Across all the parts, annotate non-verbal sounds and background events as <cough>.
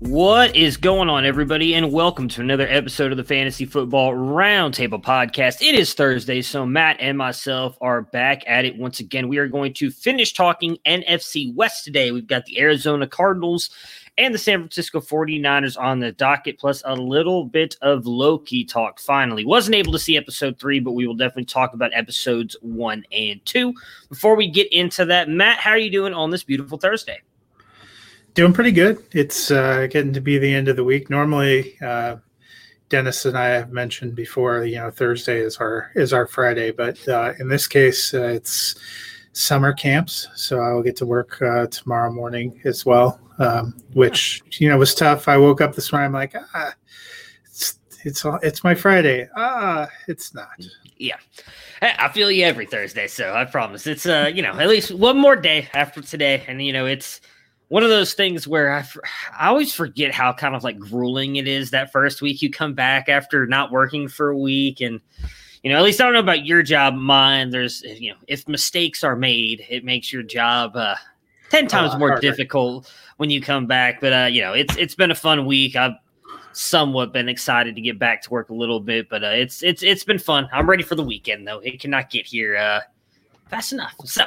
What is going on, everybody, and welcome to another episode of the Fantasy Football Roundtable Podcast. It is Thursday, so Matt and myself are back at it once again. We are going to finish talking NFC West today. We've got the Arizona Cardinals and the San Francisco 49ers on the docket, plus a little bit of Loki talk finally. Wasn't able to see episode three, but we will definitely talk about episodes one and two. Before we get into that, Matt, how are you doing on this beautiful Thursday? Doing pretty good. It's uh, getting to be the end of the week. Normally, uh, Dennis and I have mentioned before, you know, Thursday is our is our Friday, but uh, in this case, uh, it's summer camps, so I will get to work uh, tomorrow morning as well, um, which you know was tough. I woke up this morning, I'm like, ah, it's it's it's my Friday. Ah, it's not. Yeah. I feel you every Thursday, so I promise it's uh you know at least one more day after today, and you know it's one of those things where I, I always forget how kind of like grueling it is that first week you come back after not working for a week. And you know at least i don't know about your job mine there's you know if mistakes are made it makes your job uh 10 times more harder. difficult when you come back. But uh you know it's it's been a fun week. I've somewhat been excited to get back to work a little bit but uh it's it's it's been fun. I'm ready for the weekend though. It cannot get here uh fast enough. So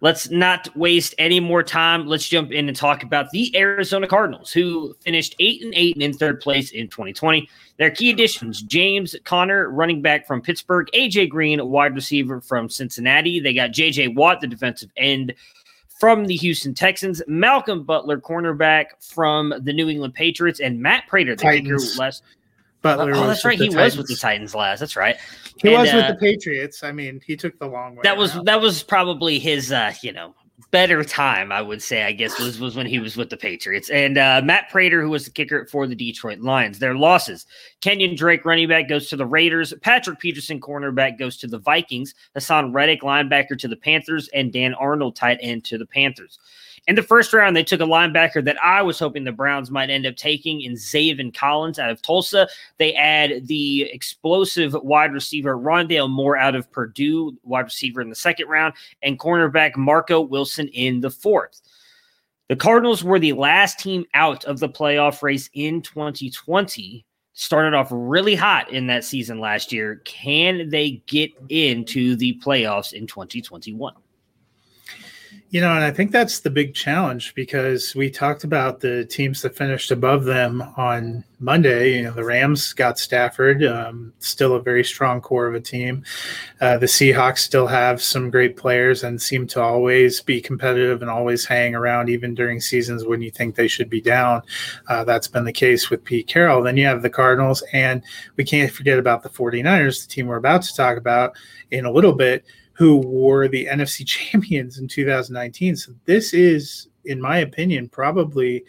Let's not waste any more time. Let's jump in and talk about the Arizona Cardinals, who finished eight and eight and in third place in 2020. Their key additions: James Conner, running back from Pittsburgh; AJ Green, wide receiver from Cincinnati. They got JJ Watt, the defensive end from the Houston Texans; Malcolm Butler, cornerback from the New England Patriots; and Matt Prater, the kicker. Last Butler. Oh, that's right. He Titans. was with the Titans last. That's right. He and, was with uh, the Patriots. I mean, he took the long way. That was that was probably his uh, you know, better time, I would say, I guess, was was when he was with the Patriots. And uh, Matt Prater, who was the kicker for the Detroit Lions. Their losses. Kenyon Drake, running back, goes to the Raiders. Patrick Peterson, cornerback, goes to the Vikings. Haason Reddick, linebacker, to the Panthers, and Dan Arnold, tight end, to the Panthers. In the first round, they took a linebacker that I was hoping the Browns might end up taking in Zaven Collins out of Tulsa. They add the explosive wide receiver Rondale Moore out of Purdue, wide receiver in the second round, and cornerback Marco Wilson in the fourth. The Cardinals were the last team out of the playoff race in 2020. Started off really hot in that season last year. Can they get into the playoffs in 2021? You know, and I think that's the big challenge because we talked about the teams that finished above them on Monday. You know, the Rams got Stafford, um, still a very strong core of a team. Uh, the Seahawks still have some great players and seem to always be competitive and always hang around, even during seasons when you think they should be down. Uh, that's been the case with Pete Carroll. Then you have the Cardinals, and we can't forget about the 49ers, the team we're about to talk about in a little bit who were the <laughs> NFC champions in 2019. So this is, in my opinion, probably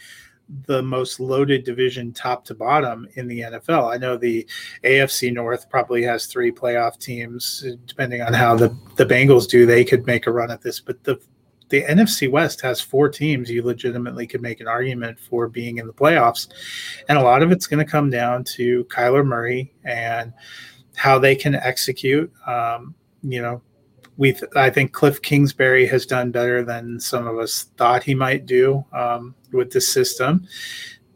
the most loaded division top to bottom in the NFL. I know the AFC North probably has three playoff teams, depending on how the, the Bengals do, they could make a run at this. But the the NFC West has four teams you legitimately could make an argument for being in the playoffs. And a lot of it's going to come down to Kyler Murray and how they can execute. Um, you know, we th- I think Cliff Kingsbury has done better than some of us thought he might do um, with this system.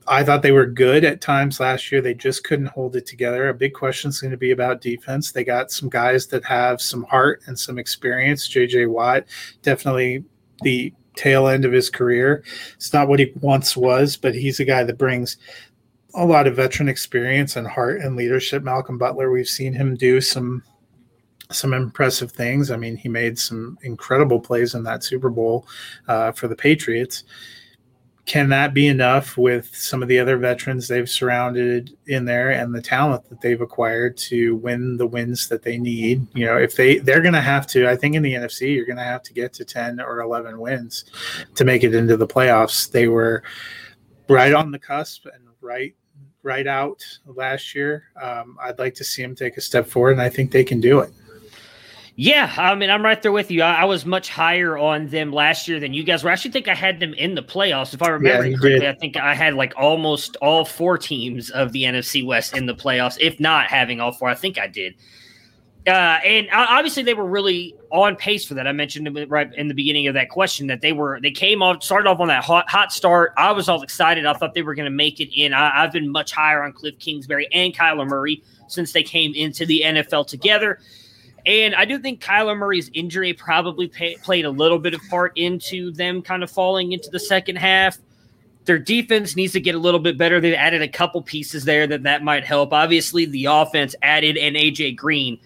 I thought they were good at times last year. They just couldn't hold it together. A big question is going to be about defense. They got some guys that have some heart and some experience. JJ Watt, definitely the tail end of his career. It's not what he once was, but he's a guy that brings a lot of veteran experience and heart and leadership. Malcolm Butler, we've seen him do some some impressive things. I mean, he made some incredible plays in that Super Bowl uh, for the Patriots. Can that be enough with some of the other veterans they've surrounded in there and the talent that they've acquired to win the wins that they need? You know if they they're going to have to i think in the nfc you're going to have to get to 10 or 11 wins to make it into the playoffs. They were right on the cusp and right right out last year. Um, i'd like to see them take a step forward and i think they can do it yeah, I mean, I'm right there with you. I, I, was much higher on them last year than you guys were. I actually think I had them in the playoffs. If I remember yeah, correctly. I think I had like almost all four teams of the NFC West in the playoffs, if not having all four. I think I did. Uh, and obviously, they were really on pace for that. I mentioned right in the beginning of that question that they were they came off started off on that hot hot start. I was all excited. I thought they were going to make it in. I, I've been much higher on Cliff Kingsbury and Kyler Murray since they came into the NFL together. And I do think Kyler Murray's injury probably pay, played a little bit of part into them kind of falling into the second half. Their defense needs to get a little bit better. They've added a couple pieces there that that might help. Obviously, the offense added an AJ Green.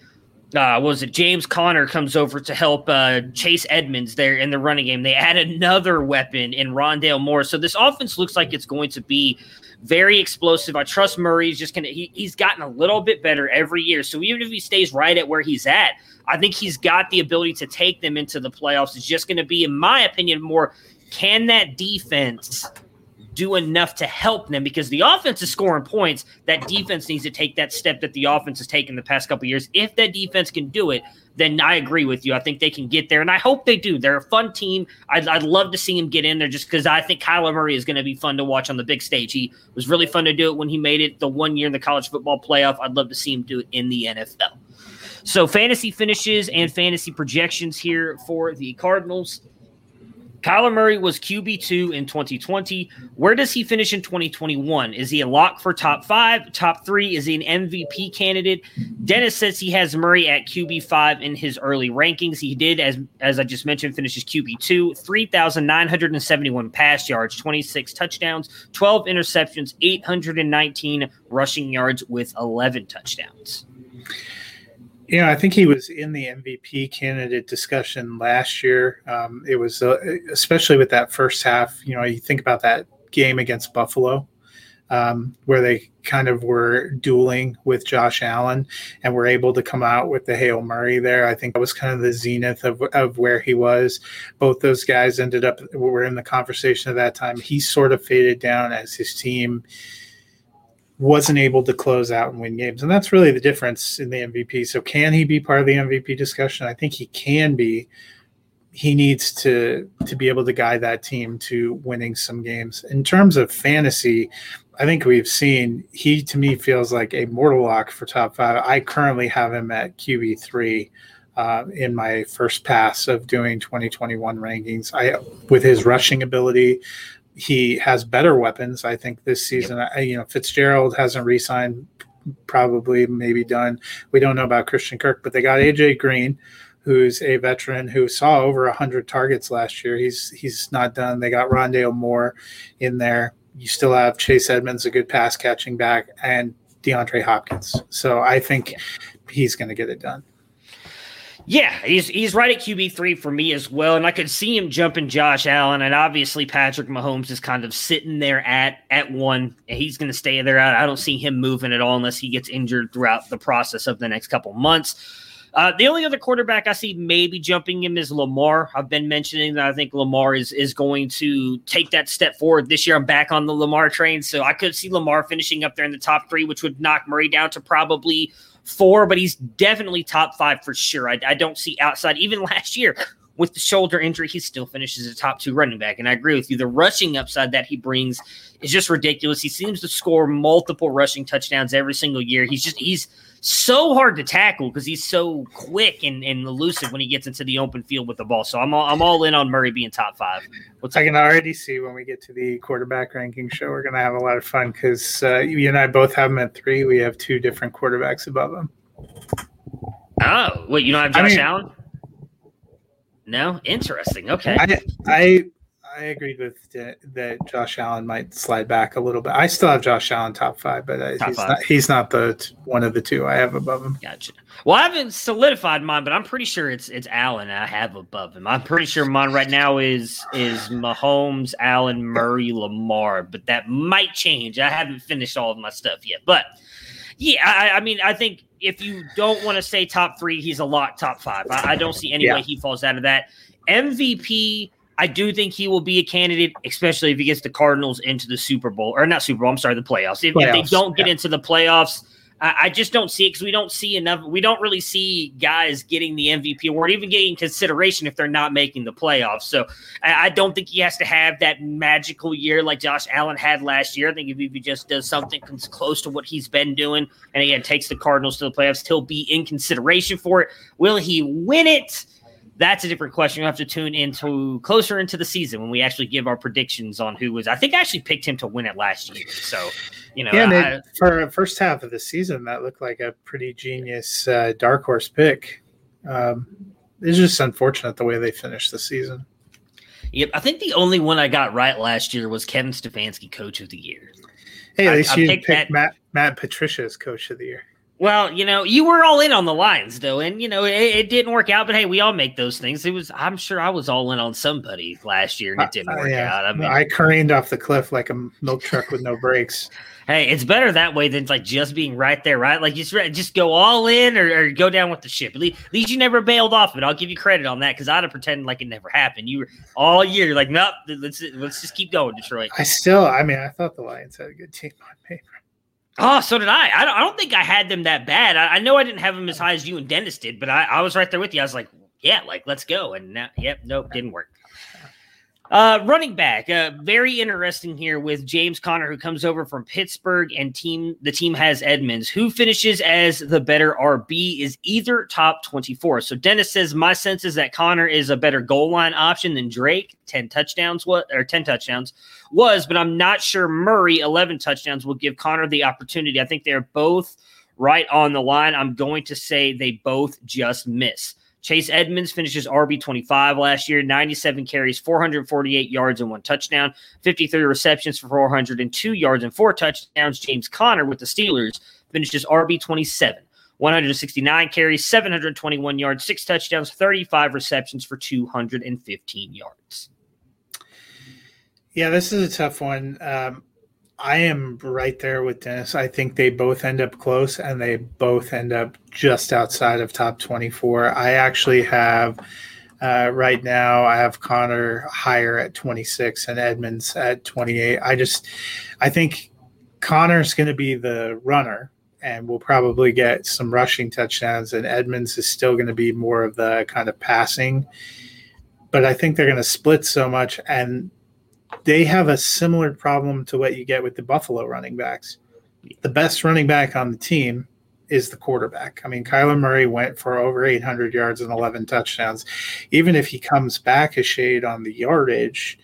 Uh, was it James Conner comes over to help uh, Chase Edmonds there in the running game? They add another weapon in Rondale Moore. So this offense looks like it's going to be very explosive. I trust Murray's just gonna he, he's gotten a little bit better every year. So even if he stays right at where he's at, I think he's got the ability to take them into the playoffs. It's just gonna be, in my opinion, more can that defense do enough to help them because the offense is scoring points. That defense needs to take that step that the offense has taken the past couple years. If that defense can do it, then I agree with you. I think they can get there, and I hope they do. They're a fun team. I'd, I'd love to see him get in there just because I think Kyler Murray is going to be fun to watch on the big stage. He was really fun to do it when he made it the one year in the college football playoff. I'd love to see him do it in the NFL. So, fantasy finishes and fantasy projections here for the Cardinals. Kyler Murray was QB2 in 2020. Where does he finish in 2021? Is he a lock for top five, top three? Is he an MVP candidate? Dennis says he has Murray at QB5 in his early rankings. He did, as, as I just mentioned, finishes QB2, 3,971 pass yards, 26 touchdowns, 12 interceptions, 819 rushing yards with 11 touchdowns. You know, I think he was in the MVP candidate discussion last year. Um, it was uh, especially with that first half. You know, you think about that game against Buffalo, um, where they kind of were dueling with Josh Allen and were able to come out with the Hail Murray there. I think that was kind of the zenith of, of where he was. Both those guys ended up were in the conversation at that time. He sort of faded down as his team wasn't able to close out and win games. And that's really the difference in the MVP. So can he be part of the MVP discussion? I think he can be. He needs to to be able to guide that team to winning some games. In terms of fantasy, I think we've seen he to me feels like a mortal lock for top five. I currently have him at QB three. Uh, in my first pass of doing 2021 rankings, I with his rushing ability, he has better weapons. I think this season, I, you know, Fitzgerald hasn't re-signed, probably maybe done. We don't know about Christian Kirk, but they got AJ Green, who's a veteran who saw over hundred targets last year. He's he's not done. They got Rondale Moore in there. You still have Chase Edmonds, a good pass catching back, and DeAndre Hopkins. So I think he's going to get it done. Yeah, he's he's right at QB three for me as well, and I could see him jumping Josh Allen, and obviously Patrick Mahomes is kind of sitting there at at one. And he's going to stay there. I don't see him moving at all unless he gets injured throughout the process of the next couple months. Uh, the only other quarterback I see maybe jumping him is Lamar. I've been mentioning that I think Lamar is is going to take that step forward this year. I'm back on the Lamar train, so I could see Lamar finishing up there in the top three, which would knock Murray down to probably four, but he's definitely top five for sure. I, I don't see outside. Even <laughs> last year, with the shoulder injury, he still finishes a top two running back. And I agree with you. The rushing upside that he brings is just ridiculous. He seems to score multiple rushing touchdowns every single year. He's just he's so hard to tackle because he's so quick and, and elusive when he gets into the open field with the ball. So I'm all, I'm all in on Murray being top five. What's I can already see when we get to the quarterback ranking show, we're going to have a lot of fun because uh, you and I both have him at three. We have two different quarterbacks above him. Oh, wait, you don't have Josh I mean, Allen? No, interesting. Okay. I, I I agreed with that Josh Allen might slide back a little bit. I still have Josh Allen top five, but uh, top he's five. not he's not the one of the two I have above him. Gotcha. Well, I haven't solidified mine, but I'm pretty sure it's it's Allen I have above him. I'm pretty sure mine right now is is Mahomes, Allen, Murray, Lamar, but that might change. I haven't finished all of my stuff yet, but yeah, I, I mean, I think if you don't want to say top three, he's a lot top five. I, I don't see any yeah. way he falls out of that. MVP I do think he will be a candidate, especially if he gets the Cardinals into the Super Bowl or not Super Bowl. I'm sorry, the playoffs. If, playoffs, if they don't get yeah. into the playoffs, I, I just don't see it because we don't see enough. We don't really see guys getting the MVP award, even getting consideration if they're not making the playoffs. So I, I don't think he has to have that magical year like Josh Allen had last year. I think if he just does something close to what he's been doing, and again takes the Cardinals to the playoffs, he'll be in consideration for it. Will he win it? That's a different question. You have to tune into closer into the season when we actually give our predictions on who was. I think I actually picked him to win it last year. So, you know, yeah, I, it, for first half of the season, that looked like a pretty genius uh, dark horse pick. Um, it's just unfortunate the way they finished the season. Yep, I think the only one I got right last year was Kevin Stefanski, Coach of the Year. Hey, at least I, you picked, picked Matt Matt Patricia as Coach of the Year. Well, you know, you were all in on the Lions, though, and you know it, it, didn't work out. But hey, we all make those things. It was, I'm sure, I was all in on somebody last year, and it didn't uh, work yeah. out. I mean, I careened off the cliff like a milk truck with no brakes. <laughs> hey, it's better that way than like just being right there, right? Like just just go all in or, or go down with the ship. At least, at least, you never bailed off it. I'll give you credit on that because I'd have pretended like it never happened. You were all year like, nope, let's let's just keep going, Detroit. I still, I mean, I thought the Lions had a good team on paper. Oh, so did I. I don't, I don't think I had them that bad. I, I, know I didn't have them as high as you and Dennis did, but I, I was right there with you. I was like, yeah, like let's go. And now, yep, nope, didn't work. Uh, running back, uh, very interesting here with James Conner, who comes over from Pittsburgh, and team the team has Edmonds, who finishes as the better RB, is either top twenty four. So Dennis says my sense is that Conner is a better goal line option than Drake, ten touchdowns what or ten touchdowns was, but I'm not sure Murray eleven touchdowns will give Conner the opportunity. I think they're both right on the line. I'm going to say they both just miss. Chase Edmonds finishes RB 25 last year, 97 carries, 448 yards, and one touchdown, 53 receptions for 402 yards and four touchdowns. James Conner with the Steelers finishes RB 27. 169 carries, 721 yards, six touchdowns, 35 receptions for 215 yards. Yeah, this is a tough one. Um, I am right there with Dennis. I think they both end up close and they both end up just outside of top 24. I actually have uh, right now, I have Conner higher at 26 and Edmonds at 28. I just, I think Conner's going to be the runner and we'll probably get some rushing touchdowns, and Edmonds is still going to be more of the kind of passing. But I think they're going to split so much, and they have a similar problem to what you get with the Buffalo running backs. The best running back on the team is the quarterback. I mean, Kyler Murray went for over 800 yards and 11 touchdowns. Even if he comes back a shade on the yardage,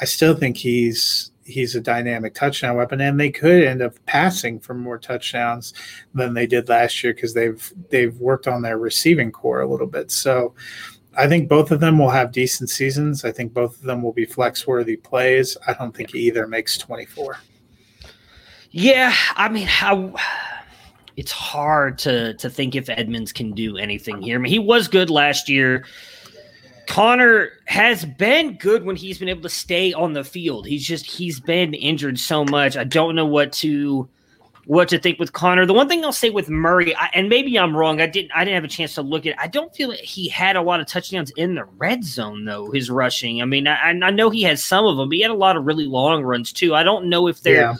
I still think he's he's a dynamic touchdown weapon, and they could end up passing for more touchdowns than they did last year because they've they've worked on their receiving corps a little bit. So I think both of them will have decent seasons. I think both of them will be flex worthy plays. I don't think either makes 24. Yeah, I mean, how it's hard to to think if Edmonds can do anything here. I mean, he was good last year. Conner has been good when he's been able to stay on the field. He's just he's been injured so much. I don't know what to what to think with Conner. The one thing I'll say with Murray, I, and maybe I'm wrong. I didn't. I didn't have a chance to look at. It. I don't feel like he had a lot of touchdowns in the red zone though. His rushing. I mean, I, I know he had some of them, but he had a lot of really long runs too. I don't know if they're. Yeah.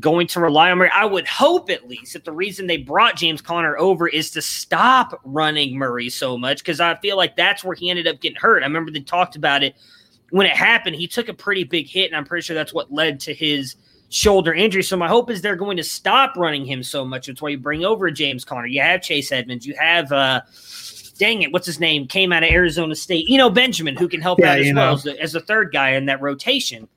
going to rely on Murray. I would hope at least that the reason they brought James Conner over is to stop running Murray so much because I feel like that's where he ended up getting hurt. I remember they talked about it when it happened. He took a pretty big hit, and I'm pretty sure that's what led to his shoulder injury. So my hope is they're going to stop running him so much. That's why you bring over James Conner. You have Chase Edmonds. You have uh dang it, what's his name? Came out of Arizona State. You know, Benjamin, who can help yeah, out as well as the, as the third guy in that rotation.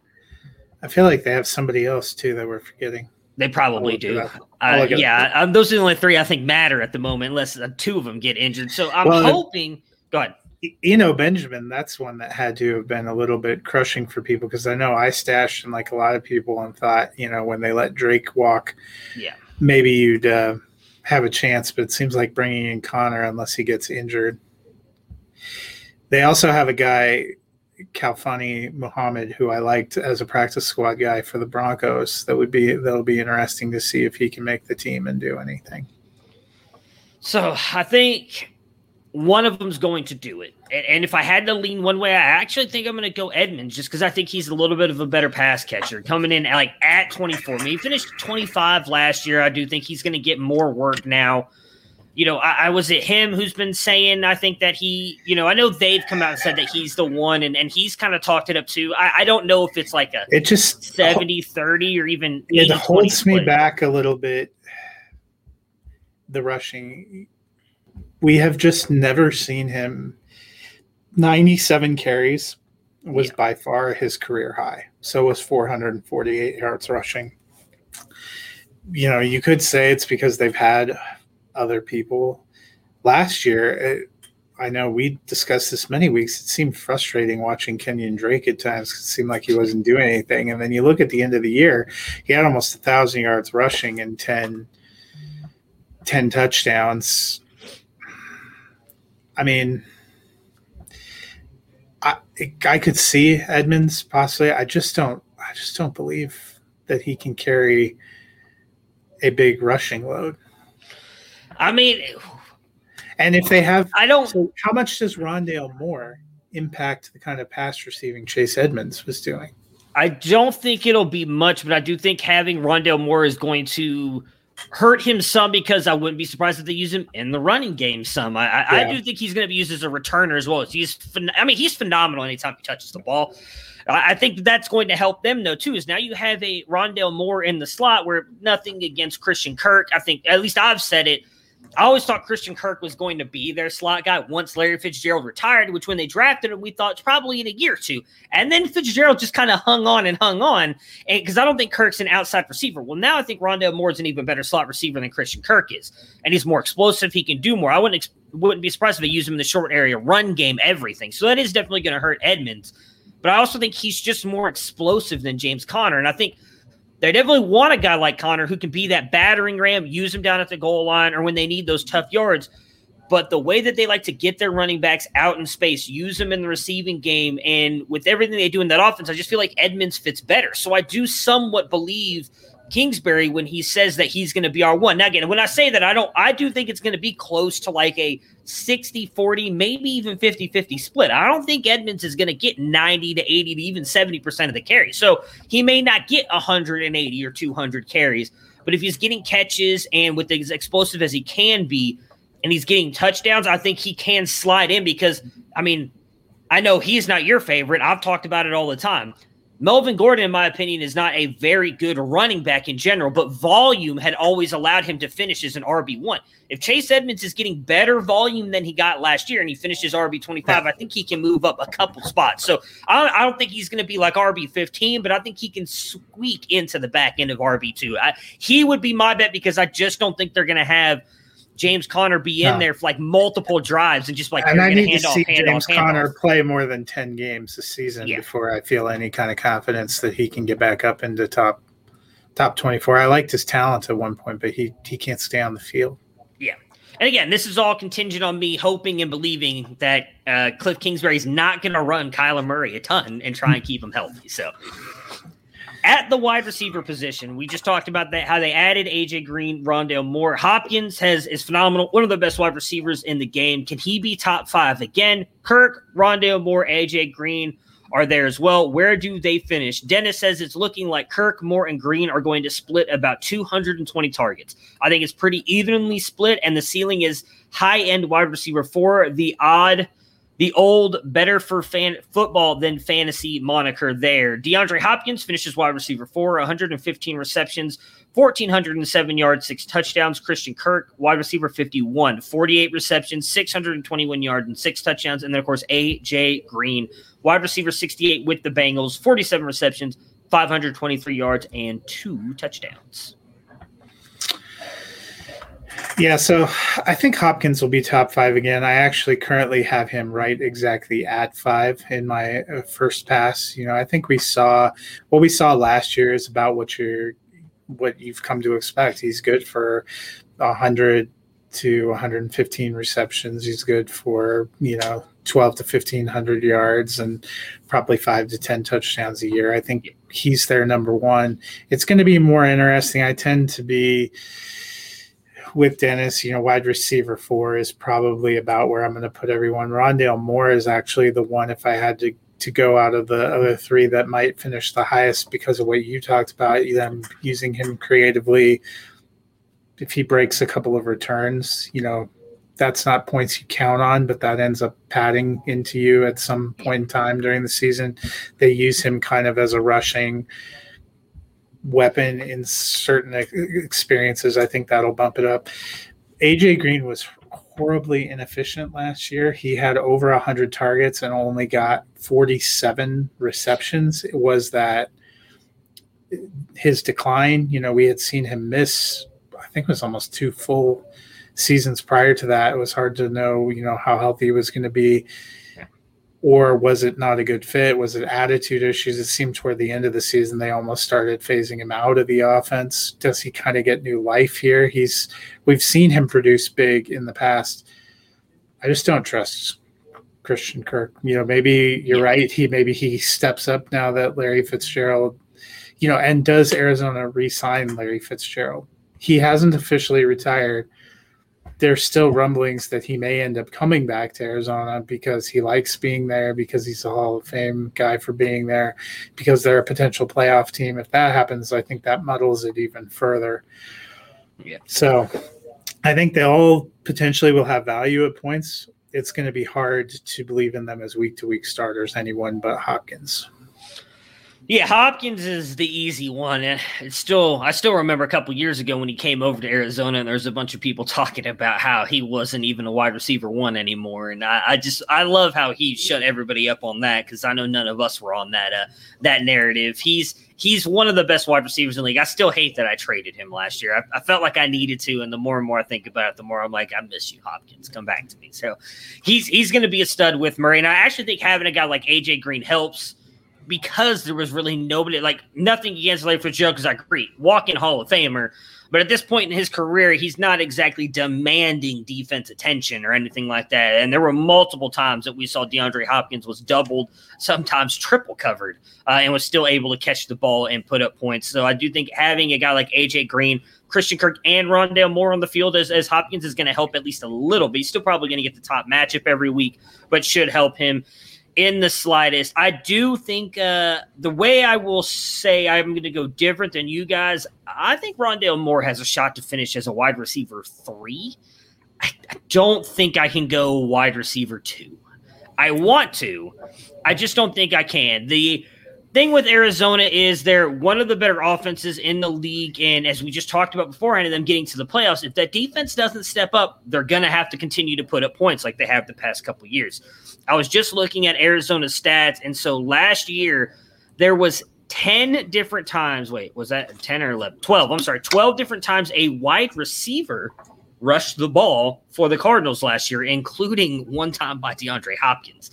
I feel like they have somebody else too that we're forgetting. They probably do. Uh, yeah, um, those are the only three I think matter at the moment, unless uh, two of them get injured. So I'm well, hoping. Go ahead. Eno Benjamin, that's one that had to have been a little bit crushing for people because I know I stashed and like a lot of people and thought, you know, when they let Drake walk, yeah, maybe you'd uh, have a chance. But it seems like bringing in conner unless he gets injured. They also have a guy Khalfani Muhammad, who I liked as a practice squad guy for the Broncos. That would be that'll be interesting to see if he can make the team and do anything. So I think one of them's going to do it. And, and if I had to lean one way, I actually think I'm going to go Edmonds just because I think he's a little bit of a better pass catcher coming in like at 24. I mean, he finished 25 last year. I do think he's going to get more work now you know, I, I, was it him who's been saying, I think that he, you know, I know they've come out and said that he's the one and, and he's kind of talked it up too. I, I don't know if it's like a it just 70 30 or even it holds me back a little bit. The rushing, we have just never seen him 97 carries was yeah. by far his career high. So was 448 yards rushing. You know, you could say it's because they've had other people. Last year, it, I know we discussed this many weeks. It seemed frustrating watching Kenyon Drake at times. It seemed like he wasn't doing anything. And then you look at the end of the year, he had almost a thousand yards rushing and 10, 10 touchdowns. I mean, I I could see Edmonds possibly. I just don't. I just don't believe that he can carry a big rushing load. I mean, and if they have, I don't. So how much does Rondale Moore impact the kind of pass receiving Chase Edmonds was doing? I don't think it'll be much, but I do think having Rondale Moore is going to hurt him some because I wouldn't be surprised if they use him in the running game some. I, yeah. I do think he's going to be used as a returner as well. He's, I mean, he's phenomenal anytime he touches the ball. I think that's going to help them though too. Is now you have a Rondale Moore in the slot where nothing against Christian Kirk. I think at least I've said it I always thought Christian Kirk was going to be their slot guy once Larry Fitzgerald retired, which when they drafted him, we thought probably in a year or two. And then Fitzgerald just kind of hung on and hung on. Because I don't think Kirk's an outside receiver. Well, now I think Rondale Moore is an even better slot receiver than Christian Kirk is. And he's more explosive. He can do more. I wouldn't wouldn't be surprised if they use him in the short area, run game, everything. So that is definitely going to hurt Edmonds. But I also think he's just more explosive than James Conner. And I think – they definitely want a guy like Conner who can be that battering ram, use him down at the goal line or when they need those tough yards. But the way that they like to get their running backs out in space, use them in the receiving game, and with everything they do in that offense, I just feel like Edmonds fits better. So I do somewhat believe Kingsbury when he says that he's going to be our one. Now, again, when I say that, I don't, I do think it's going to be close to like a 60 40, maybe even 50 50 split. I don't think Edmonds is going to get 90 to 80 to even 70% of the carries. So he may not get 180 or 200 carries, but if he's getting catches and with as explosive as he can be, and he's getting touchdowns, I think he can slide in because, I mean, I know he's not your favorite. I've talked about it all the time. Melvin Gordon, in my opinion, is not a very good running back in general, but volume had always allowed him to finish as an RB1. If Chase Edmonds is getting better volume than he got last year and he finishes RB25, I think he can move up a couple spots. So I, I don't think he's going to be like RB15, but I think he can squeak into the back end of RB2. I, he would be my bet because I just don't think they're going to have – James Conner be in no. there for like multiple drives and just like and I need to see James Conner play more than ten games this season yeah. before I feel any kind of confidence that he can get back up into top top twenty four. I liked his talent at one point, but he he can't stay on the field. Yeah. And again, this is all contingent on me hoping and believing that uh, Cliff Kingsbury is not going to run Kyler Murray a ton and try and keep him healthy. So at the wide receiver position, we just talked about that how they added AJ Green, Rondale Moore. Hopkins has is phenomenal, one of the best wide receivers in the game. Can he be top five again? Kirk, Rondale Moore, AJ Green, are there as well. Where do they finish? Dennis says it's looking like Kirk, Moore, and Green are going to split about 220 targets. I think it's pretty evenly split, and the ceiling is high end wide receiver for the odd the old better for fan football than fantasy moniker there. DeAndre Hopkins finishes wide receiver four, 115 receptions, 1,407 yards, six touchdowns. Christian Kirk, wide receiver 51, 48 receptions, 621 yards, and six touchdowns. And then, of course, A.J. Green, wide receiver 68 with the Bengals, 47 receptions, 523 yards, and two touchdowns. Yeah, so I think Hopkins will be top five again. I actually currently have him right exactly at five in my uh, first pass. You know, I think we saw what we saw last year is about what you're what you've come to expect. He's good for hundred to 115 receptions. He's good for you know 12 to 1500 yards and probably five to 10 touchdowns a year. I think he's their number one. It's going to be more interesting. I tend to be with Dennis, you know, wide receiver four is probably about where I'm going to put everyone. Rondale Moore is actually the one, if I had to to go out of the other three, that might finish the highest because of what you talked about, them using him creatively. If he breaks a couple of returns, you know, that's not points you count on, but that ends up padding into you at some point in time during the season. They use him kind of as a rushing weapon in certain experiences. I think that'll bump it up. AJ Green was horribly inefficient last year. He had over 100 targets and only got 47 receptions. It was that his decline, you know, we had seen him miss, I think it was almost two full seasons prior to that. It was hard to know, you know, how healthy he was going to be or was it not a good fit? Was it attitude issues? It seemed toward the end of the season they almost started phasing him out of the offense. Does he kind of get new life here? He's we've seen him produce big in the past. I just don't trust Christian Kirk. You know, maybe you're right. He maybe he steps up now that Larry Fitzgerald, you know, and does Arizona re-sign Larry Fitzgerald? He hasn't officially retired there's still rumblings that he may end up coming back to Arizona because he likes being there, because he's a Hall of Fame guy for being there, because they're a potential playoff team. If that happens, I think that muddles it even further. Yeah. So I think they all potentially will have value at points. It's going to be hard to believe in them as week to week starters, anyone but Hopkins. Yeah, Hopkins is the easy one. It's still, I still remember a couple years ago when he came over to Arizona, and there's a bunch of people <laughs> talking about how he wasn't even a wide receiver one anymore. And I, I just, I love how he shut everybody up on that because I know none of us were on that uh, that narrative. He's he's one of the best wide receivers in the league. I still hate that I traded him last year. I, I felt like I needed to, and the more and more I think about it, the more I'm like, I miss you, Hopkins. Come back to me. So he's he's going to be a stud with Murray, and I actually think having a guy like AJ Green helps because there was really nobody like nothing against Larry Fitzgerald because I agree, walking Hall of Famer. But at this point in his career, he's not exactly demanding defense attention or anything like that. And there were multiple times that we saw DeAndre Hopkins was doubled, sometimes triple covered, uh, and was still able to catch the ball and put up points. So I do think having a guy like AJ Green, Christian Kirk, and Rondale Moore on the field as, as Hopkins is going to help at least a little bit. He's still probably going to get the top matchup every week, but should help him in the slightest. I do think uh, the way I will say I'm going to go different than you guys. I think Rondale Moore has a shot to finish as a wide receiver three. I, I don't think I can go wide receiver two. I want to. I just don't think I can. The thing with Arizona is they're one of the better offenses in the league. And as we just talked about beforehand, of them getting to the playoffs, if that defense doesn't step up, they're going to have to continue to put up points like they have the past couple years. I was just looking at Arizona's stats, and so last year there was 10 different times. Wait, was that 10 or 11? 12. I'm sorry, 12 different times a wide receiver rushed the ball for the Cardinals last year, including one time by DeAndre Hopkins.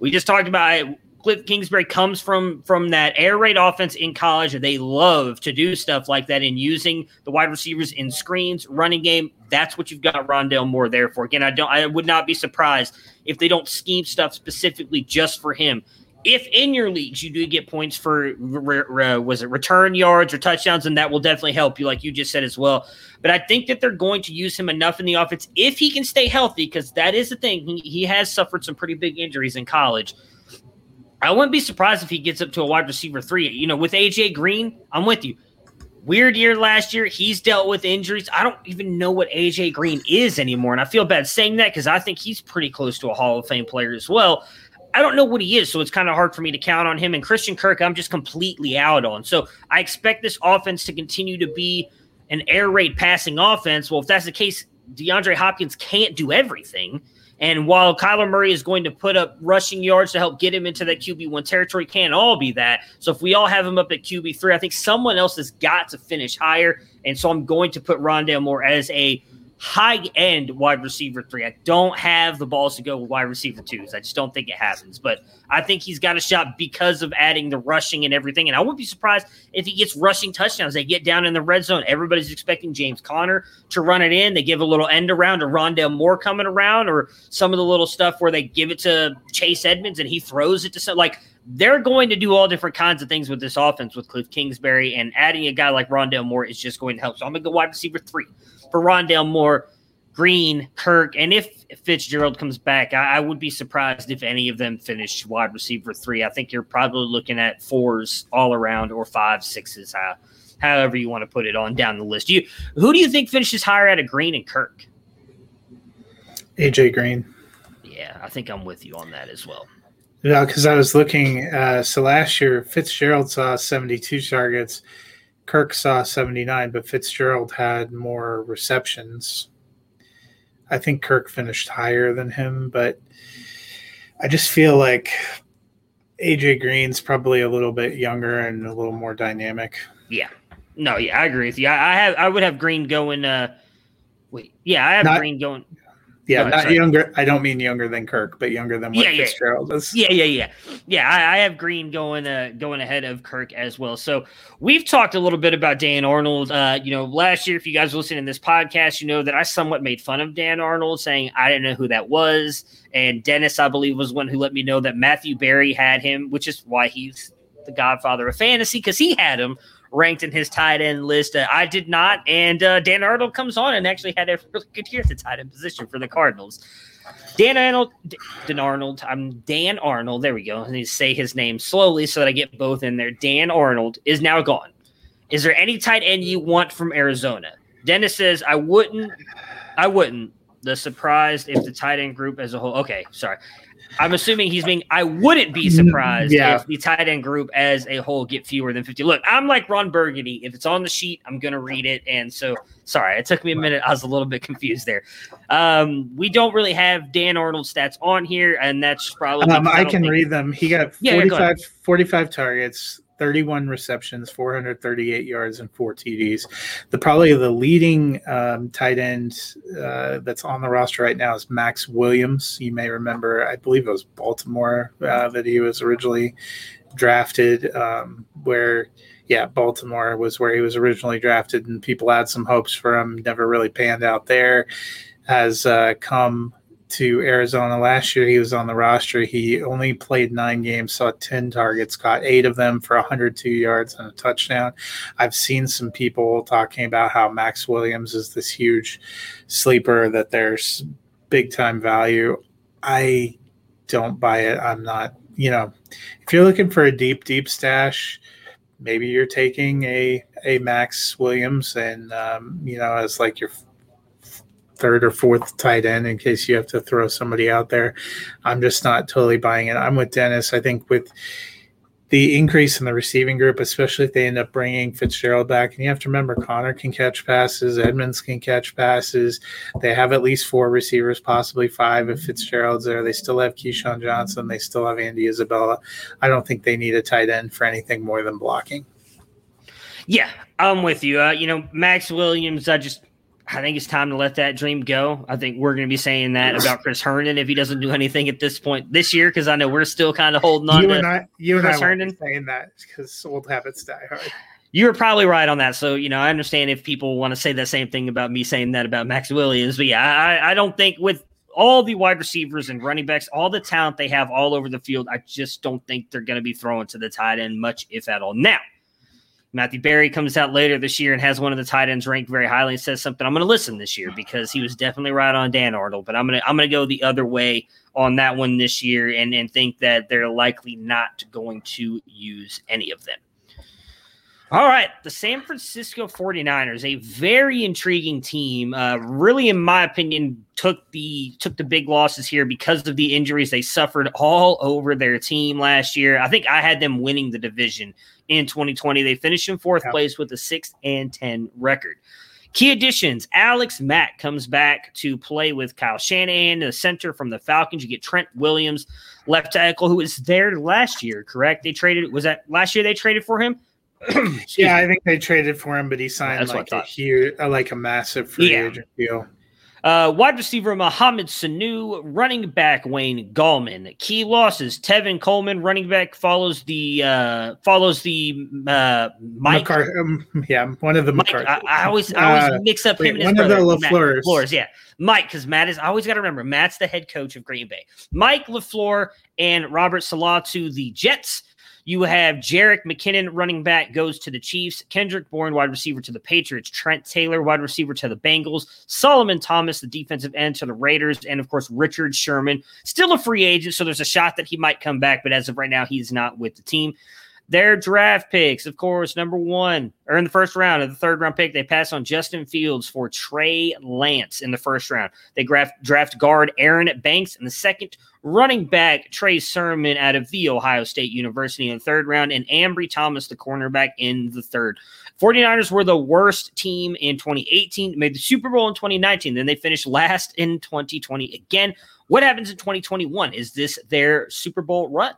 We just talked about. Cliff Kingsbury comes from from that air raid offense in college. They love to do stuff like that in using the wide receivers in screens, running game. That's what you've got Rondale Moore there for. Again, I don't. I would not be surprised if they don't scheme stuff specifically just for him. If in your leagues you do get points for was it return yards or touchdowns, and that will definitely help you, like you just said as well. But I think that they're going to use him enough in the offense if he can stay healthy, because that is the thing. He, he has suffered some pretty big injuries in college I wouldn't be surprised if he gets up to a wide receiver three. You know, with AJ Green, I'm with you. Weird year last year. He's dealt with injuries. I don't even know what AJ Green is anymore. And I feel bad saying that because I think he's pretty close to a Hall of Fame player as well. I don't know what he is, so it's kind of hard for me to count on him. And Christian Kirk, I'm just completely out on. So I expect this offense to continue to be an air raid passing offense. Well, if that's the case, DeAndre Hopkins can't do everything. And while Kyler Murray is going to put up rushing yards to help get him into that QB1 territory, can't all be that. So if we all have him up at QB3, I think someone else has got to finish higher. And so I'm going to put Rondale Moore as a high end wide receiver three. I don't have the balls to go wide receiver twos. I just don't think it happens. But I think he's got a shot because of adding the rushing and everything. And I wouldn't be surprised if he gets rushing touchdowns. They get down in the red zone. Everybody's expecting James Conner to run it in. They give a little end around to Rondale Moore coming around, or some of the little stuff where they give it to Chase Edmonds and he throws it to some like they're going to do all different kinds of things with this offense with Cliff Kingsbury, and adding a guy like Rondale Moore is just going to help. So I'm to go wide receiver three for Rondale Moore, Green, Kirk, and if Fitzgerald comes back, I, I, would be surprised if any of them finish wide receiver three. I think you're probably looking at fours all around or five, sixes, uh, however you want to put it on down the list. You, who do you think finishes higher out of Green and Kirk? AJ Green. Yeah, I think I'm with you on that as well. Yeah, because I was looking. Uh, so last year, Fitzgerald saw 72 targets. Kirk saw 79, but Fitzgerald had more receptions. I think Kirk finished higher than him, but I just feel like AJ Green's probably a little bit younger and a little more dynamic. Yeah. No, yeah, I agree with you. I, I have I would have Green going uh wait, yeah, I have Not, Green going yeah, not sorry. younger. I don't mean younger than Kirk, but younger than what yeah, yeah. Fitzgerald is. Yeah, yeah, yeah, yeah. I, I, have Green going uh, going ahead of Kirk as well. So we've talked a little bit about Dan Arnold. Uh, you know, last year, if you guys listen to this podcast, you know that I somewhat made fun of Dan Arnold, saying I didn't know who that was. And Dennis, I believe, was one who let me know that Matthew Berry had him, which is why he's the godfather of fantasy because he had him ranked in his tight end list. Uh, I did not, and uh, Dan Arnold comes on and actually had a really good year at the tight end position for the Cardinals. Dan Arnold, Dan Arnold. I'm Dan Arnold. There we go. Need to say his name slowly so that I get both in there. Dan Arnold is now gone. Is there any tight end you want from Arizona? Dennis says I wouldn't. I wouldn't. The surprised if the tight end group as a whole. Okay, sorry. I'm assuming he's being. I wouldn't be surprised yeah. if the tight end group as a whole get fewer than 50. Look, I'm like Ron Burgundy. If it's on the sheet, I'm gonna read it. And so, sorry, it took me a minute. I was a little bit confused there. Um, we don't really have Dan Arnold stats on here, and that's probably. Um, I, I can read them. He got 45, yeah, 45 targets, 31 receptions, 438 yards, and four TDs. The probably the leading um, tight end uh, that's on the roster right now is Maxx Williams. You may remember, I believe it was Baltimore uh, that he was originally drafted. Um, where, yeah, Baltimore was where he was originally drafted, and people had some hopes for him. Never really panned out there. Has uh, come to Arizona last year. He was on the roster. He only played nine games, saw 10 targets, got eight of them for 102 yards and a touchdown. I've seen some people talking about how Maxx Williams is this huge sleeper, that there's big time value. I don't buy it. I'm not, you know, if you're looking for a deep, deep stash, maybe you're taking a, a Maxx Williams and, um, you know, as like your third or fourth tight end in case you have to throw somebody out there. I'm just not totally buying it. I'm with Dennis. I think with the increase in the receiving group, especially if they end up bringing Fitzgerald back, and you have to remember Conner can catch passes, Edmonds can catch passes. They have at least four receivers, possibly five if Fitzgerald's there. They still have KeeSean Johnson. They still have Andy Isabella. I don't think they need a tight end for anything more than blocking. Yeah, I'm with you. Uh, you know, Maxx Williams, I just I think it's time to let that dream go. I think we're going to be saying that about Chris Herndon if he doesn't do anything at this point this year, because I know we're still kind of holding on you to and I, you Chris and I Herndon saying that because old habits die hard. You were probably right on that. So you know, I understand if people want to say the same thing about me saying that about Maxx Williams, but yeah, I, I don't think with all the wide receivers and running backs, all the talent they have all over the field, I just don't think they're going to be throwing to the tight end much, if at all. Now Matthew Berry comes out later this year and has one of the tight ends ranked very highly and says something. I'm going to listen this year because he was definitely right on Dan Arnold, but I'm going to I'm going to go the other way on that one this year and and think that they're likely not going to use any of them. All right, the San Francisco 49ers, a very intriguing team. Uh, really, in my opinion, took the took the big losses here because of the injuries they suffered all over their team last year. I think I had them winning the division in 2020. They finished in fourth yeah. place with a six and 10 record. Key additions Alex Mack comes back to play with Kyle Shanahan, the center from the Falcons. You get Trent Williams, left tackle, who was there last year, correct? They traded, was that last year they traded for him? Yeah, I think they traded for him, but he signed like a huge, uh, like a massive free yeah. agent deal. Uh, wide receiver Mohamed Sanu, running back Wayne Gallman. Key losses: Tevin Coleman, running back, follows the uh, follows the uh, Mike. Um, yeah, one of the Mike. I, I, always I always uh, mix up wait, him and his one brother. Of the LaFleurs. LaFleurs, yeah, Mike, because Matt is. I always got to remember Matt's the head coach of Green Bay. Mike LaFleur and Robert Saleh to the Jets. You have Jerick McKinnon, running back, goes to the Chiefs. Kendrick Bourne, wide receiver to the Patriots. Trent Taylor, wide receiver to the Bengals. Solomon Thomas, the defensive end to the Raiders. And of course, Richard Sherman, still a free agent. So there's a shot that he might come back. But as of right now, he's not with the team. Their draft picks, of course, number one, or in the first round of the third round pick, they pass on Justin Fields for Trey Lance in the first round. They draft, draft guard Aaron Banks in the second, running back Trey Sermon out of the Ohio State University in the third round, and Ambry Thomas, the cornerback, in the third. 49ers were the worst team in 2018, made the Super Bowl in 2019. Then they finished last in 2020 again. What happens in 2021? Is this their Super Bowl run?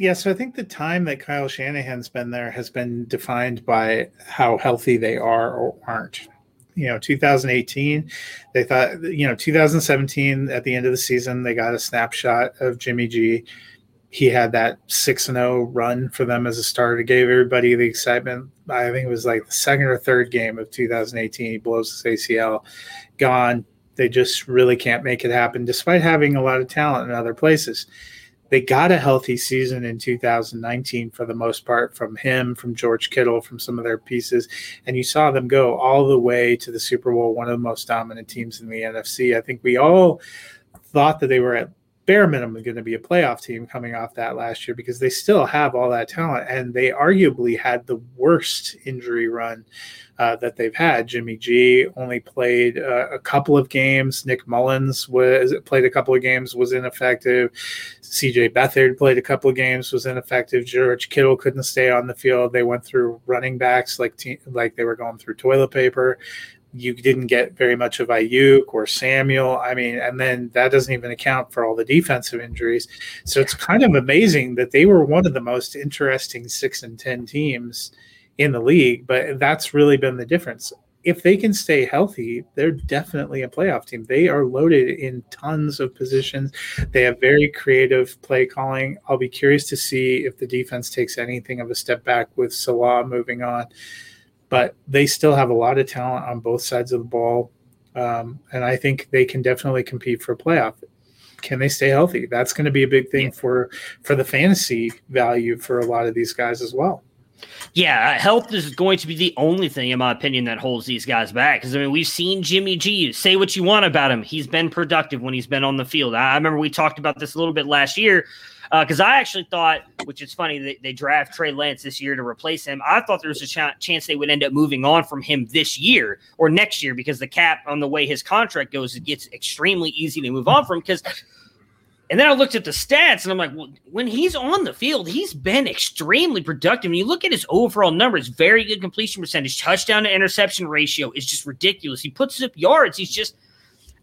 Yeah, so I think the time that Kyle Shanahan's been there has been defined by how healthy they are or aren't. You know, 2018, they thought, you know, 2017 at the end of the season, they got a snapshot of Jimmy G. He had that 6 and 0 run for them as a starter, gave everybody the excitement. I think it was like the second or third game of 2018. He blows his ACL, gone. They just really can't make it happen, despite having a lot of talent in other places they got a healthy season in 2019 for the most part from him, from George Kittle, from some of their pieces. And you saw them go all the way to the Super Bowl, one of the most dominant teams in the NFC. I think we all thought that they were at bare minimum going to be a playoff team coming off that last year because they still have all that talent and they arguably had the worst injury run uh, that they've had. Jimmy G only played uh, a couple of games. Nick Mullens was played a couple of games, was ineffective. C.J. Beathard played a couple of games, was ineffective. George Kittle couldn't stay on the field. They went through running backs like te- like they were going through toilet paper. You didn't get very much of Aiyuk or Samuel. I mean, and then that doesn't even account for all the defensive injuries. So it's kind of amazing that they were one of the most interesting six and ten teams in the league, but that's really been the difference. If they can stay healthy, they're definitely a playoff team. They are loaded in tons of positions. They have very creative play calling. I'll be curious to see if the defense takes anything of a step back with Saleh moving on. But they still have a lot of talent on both sides of the ball. Um, and I think they can definitely compete for a playoff can they stay healthy? That's going to be a big thing for for the fantasy value for a lot of these guys as well. Yeah, uh, health is going to be the only thing, in my opinion, that holds these guys back. Because I mean, we've seen Jimmy G. Say what you want about him; he's been productive when he's been on the field. I, remember we talked about this a little bit last year. Because uh, I actually thought, which is funny, they, they draft Trey Lance this year to replace him. I thought there was a ch- chance they would end up moving on from him this year or next year because the cap on the way his contract goes, it gets extremely easy to move on from. Because and then I looked at the stats and I'm like, well, when he's on the field, he's been extremely productive. When you look at his overall numbers, very good completion percentage, touchdown to interception ratio is just ridiculous. He puts up yards. He's just,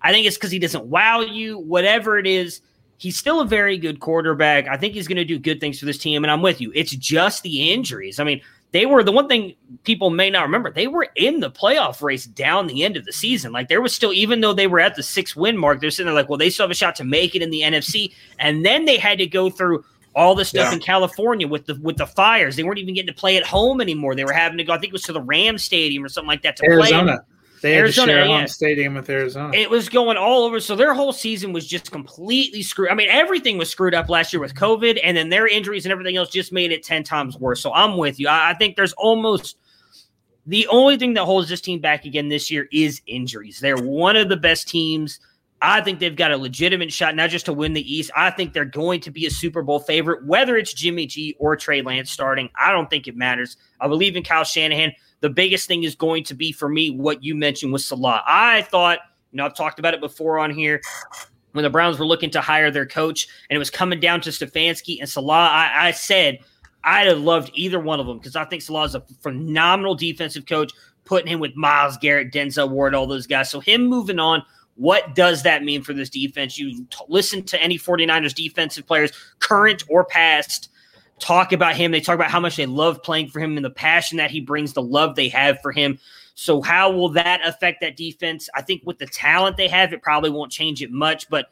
I think it's because he doesn't wow you, whatever it is. He's still a very good quarterback. I think he's going to do good things for this team. And I'm with you. It's just the injuries. I mean, they were the one thing people may not remember. They were in the playoff race down the end of the season. Like there was still, even though they were at the six win mark, they're sitting there like, well, they still have a shot to make it in the NFC. And then they had to go through all the stuff yeah. in California with the with the fires. They weren't even getting to play at home anymore. They were having to go. I think it was to the Ram Stadium or something like that to Arizona. play. They had Arizona, to share yeah. home stadium with Arizona. It was going all over. So their whole season was just completely screwed. I mean, everything was screwed up last year with COVID, and then their injuries and everything else just made it 10 times worse. So I'm with you. I, I think there's almost the only thing that holds this team back again this year is injuries. They're one of the best teams. I think they've got a legitimate shot, not just to win the East. I think they're going to be a Super Bowl favorite, whether it's Jimmy G or Trey Lance starting. I don't think it matters. I believe in Kyle Shanahan. The biggest thing is going to be for me what you mentioned with Saleh. I thought, you know, I've talked about it before on here when the Browns were looking to hire their coach and it was coming down to Stefanski and Saleh. I, I said I'd have loved either one of them because I think Saleh is a phenomenal defensive coach, putting him with Myles Garrett, Denzel Ward, all those guys. So him moving on what does that mean for this defense? You t- listen to any 49ers defensive players, current or past, talk about him. They talk about how much they love playing for him and the passion that he brings, the love they have for him. So, how will that affect that defense? I think with the talent they have, it probably won't change it much. But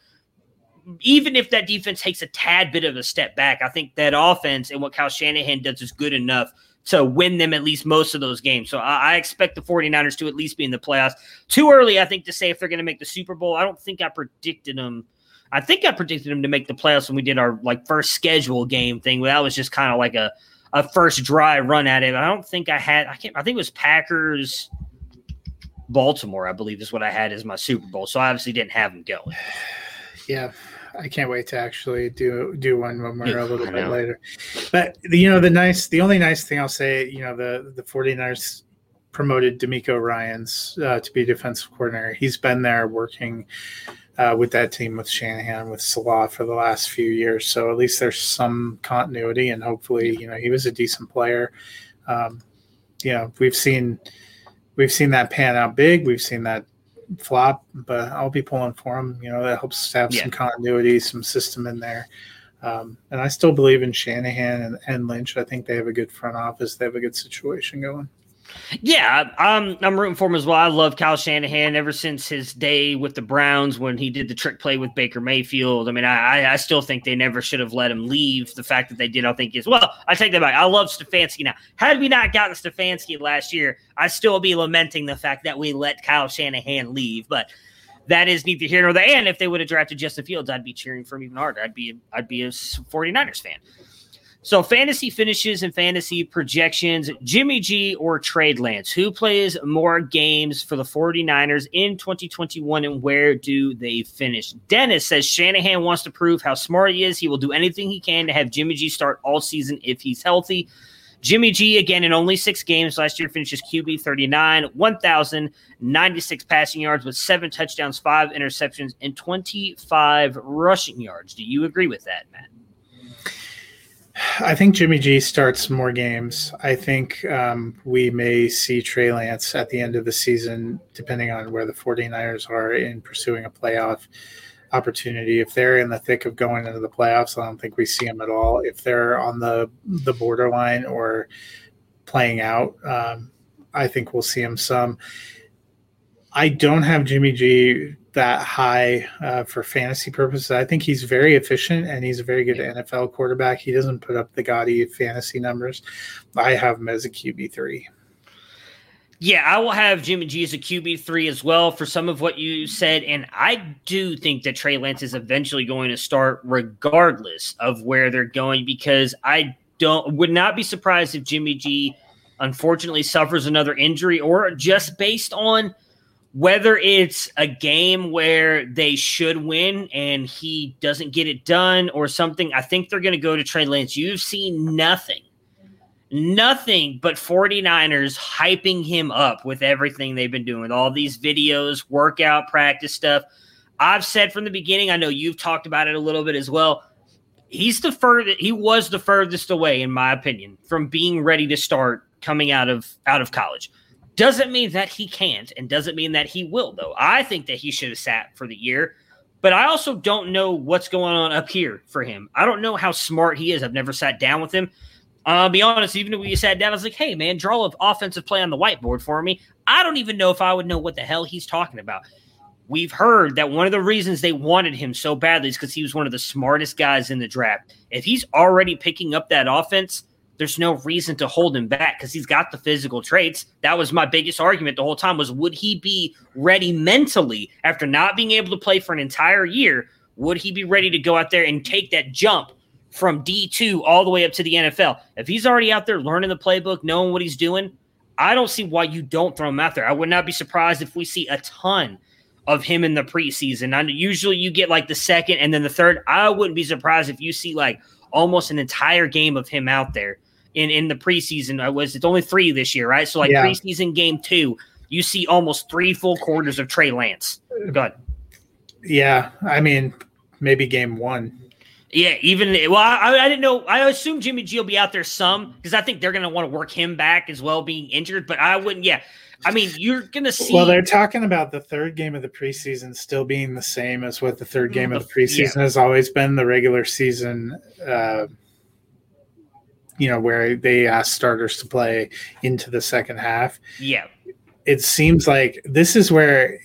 even if that defense takes a tad bit of a step back, I think that offense and what Kyle Shanahan does is good enough to win them at least most of those games. So I, expect the 49ers to at least be in the playoffs. Too early, I think, to say if they're going to make the Super Bowl. I don't think I predicted them. I think I predicted them to make the playoffs when we did our like first schedule game thing. That was just kind of like a, a first dry run at it. I don't think I had. I can't. I think it was Packers. Baltimore, I believe, is what I had as my Super Bowl. So I obviously didn't have them going. <sighs> Yeah, I can't wait to actually do do one when we're a little bit later. But you know, the nice, the only nice thing I'll say, you know, the the 49ers promoted DeMeco Ryans uh, to be defensive coordinator. He's been there working uh, with that team with Shanahan with Saleh for the last few years. So at least there's some continuity, and hopefully, you know, he was a decent player. Um, you know, we've seen we've seen that pan out big. We've seen that flop, but I'll be pulling for him. You know, that helps have yeah. some continuity, some system in there. Um, and I still believe in Shanahan and, and Lynch. I think they have a good front office. They have a good situation going. Yeah, I'm I'm rooting for him as well. I love Kyle Shanahan ever since his day with the Browns when he did the trick play with Baker Mayfield. I mean, I I still think they never should have let him leave. The fact that they did, I think, is well. I take that back. I love Stefanski now. Had we not gotten Stefanski last year, I'd still be lamenting the fact that we let Kyle Shanahan leave. But that is neither here nor there. And if they would have drafted Justin Fields, I'd be cheering for him even harder. I'd be I'd be a 49ers fan. So fantasy finishes and fantasy projections, Jimmy G or Trey Lance, who plays more games for the 49ers in 2021 and where do they finish? Dennis says Shanahan wants to prove how smart he is. He will do anything he can to have Jimmy G start all season if he's healthy. Jimmy G, again, in only six games last year, finishes QB 39, 1,096 passing yards with seven touchdowns, five interceptions, and 25 rushing yards. Do you agree with that, Matt? I think Jimmy G starts more games. I think um, we may see Trey Lance at the end of the season, depending on where the 49ers are in pursuing a playoff opportunity. If they're in the thick of going into the playoffs, I don't think we see them at all. If they're on the the borderline or playing out, um, I think we'll see him some. I don't have Jimmy G that high uh, for fantasy purposes. I think he's very efficient and he's a very good NFL quarterback. He doesn't put up the gaudy fantasy numbers. I have him as a QB three. Yeah, I will have Jimmy G as a QB three as well for some of what you said, and I do think that Trey Lance is eventually going to start, regardless of where they're going, because I don't would not be surprised if Jimmy G unfortunately suffers another injury or just based on whether it's a game where they should win and he doesn't get it done or something, I think they're going to go to Trey Lance. You've seen nothing, nothing but 49ers hyping him up with everything they've been doing, all these videos, workout, practice stuff. I've said from the beginning, I know you've talked about it a little bit as well. He's the furthest, he was the furthest away, in my opinion, from being ready to start coming out of out of college. Doesn't mean that he can't, and doesn't mean that he will, though. I think that he should have sat for the year, but I also don't know what's going on up here for him. I don't know how smart he is. I've never sat down with him. I'll be honest, even if we sat down, I was like, hey, man, draw an offensive play on the whiteboard for me. I don't even know if I would know what the hell he's talking about. We've heard that one of the reasons they wanted him so badly is because he was one of the smartest guys in the draft. If he's already picking up that offense, there's no reason to hold him back because he's got the physical traits. That was my biggest argument the whole time was would he be ready mentally after not being able to play for an entire year? Would he be ready to go out there and take that jump from D2 all the way up to the NFL? If he's already out there learning the playbook, knowing what he's doing, I don't see why you don't throw him out there. I would not be surprised if we see a ton of him in the preseason. And usually you get like the second and then the third. I wouldn't be surprised if you see like almost an entire game of him out there in in the preseason. I was it's only three this year, right? So like yeah. preseason game two, you see almost three full quarters of Trey Lance. Good. Yeah, I mean maybe game one. Yeah, even well, I, I didn't know. I assume Jimmy G will be out there some because I think they're going to want to work him back as well, being injured. But I wouldn't. Yeah, I mean, you're going to see. Well, they're talking about the third game of the preseason still being the same as what the third game of the preseason yeah. has always been. The regular season, uh, you know, where they ask starters to play into the second half. Yeah, it seems like this is where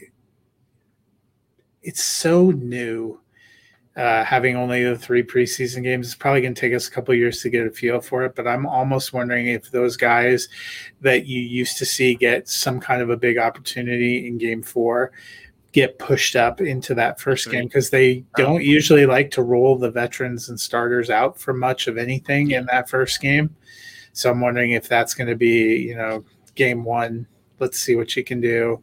it's so new uh, having only the three preseason games it's probably going to take us a couple years to get a feel for it. But I'm almost wondering if those guys that you used to see get some kind of a big opportunity in game four get pushed up into that first game because they don't usually like to roll the veterans and starters out for much of anything in that first game. So I'm wondering if that's going to be, you know, game one. Let's see what you can do.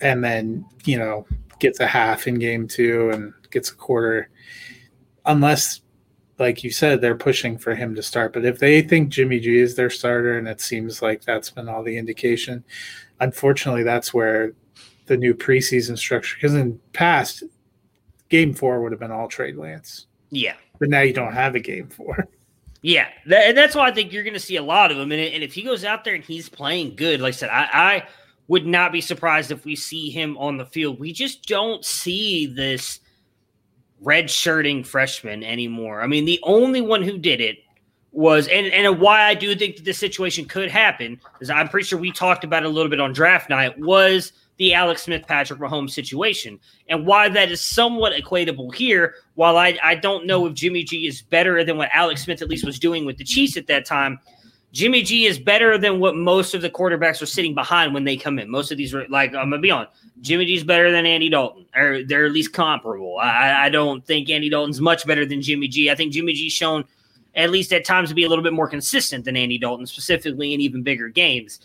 And then, you know, gets a half in game two and gets a quarter, unless, like you said, they're pushing for him to start. But if they think Jimmy G is their starter, and it seems like that's been all the indication, unfortunately, that's where the new preseason structure, because in past, game four would have been all Trey Lance. Yeah. But now you don't have a game four. <laughs> Yeah, that, and that's why I think you're going to see a lot of him. And, and if he goes out there and he's playing good, like I said, I, I would not be surprised if we see him on the field. We just don't see this red shirting freshman anymore. I mean, the only one who did it was, and, and why I do think that this situation could happen, is I'm pretty sure we talked about it a little bit on draft night, was the Alex Smith Patrick Mahomes situation. And why that is somewhat equatable here, while I, I don't know if Jimmy G is better than what Alex Smith at least was doing with the Chiefs at that time, Jimmy G is better than what most of the quarterbacks are sitting behind when they come in. Most of these, are like I'm gonna be on, Jimmy G is better than Andy Dalton, or they're at least comparable. I, I don't think Andy Dalton's much better than Jimmy G. I think Jimmy G's shown, at least at times, to be a little bit more consistent than Andy Dalton, specifically in even bigger games.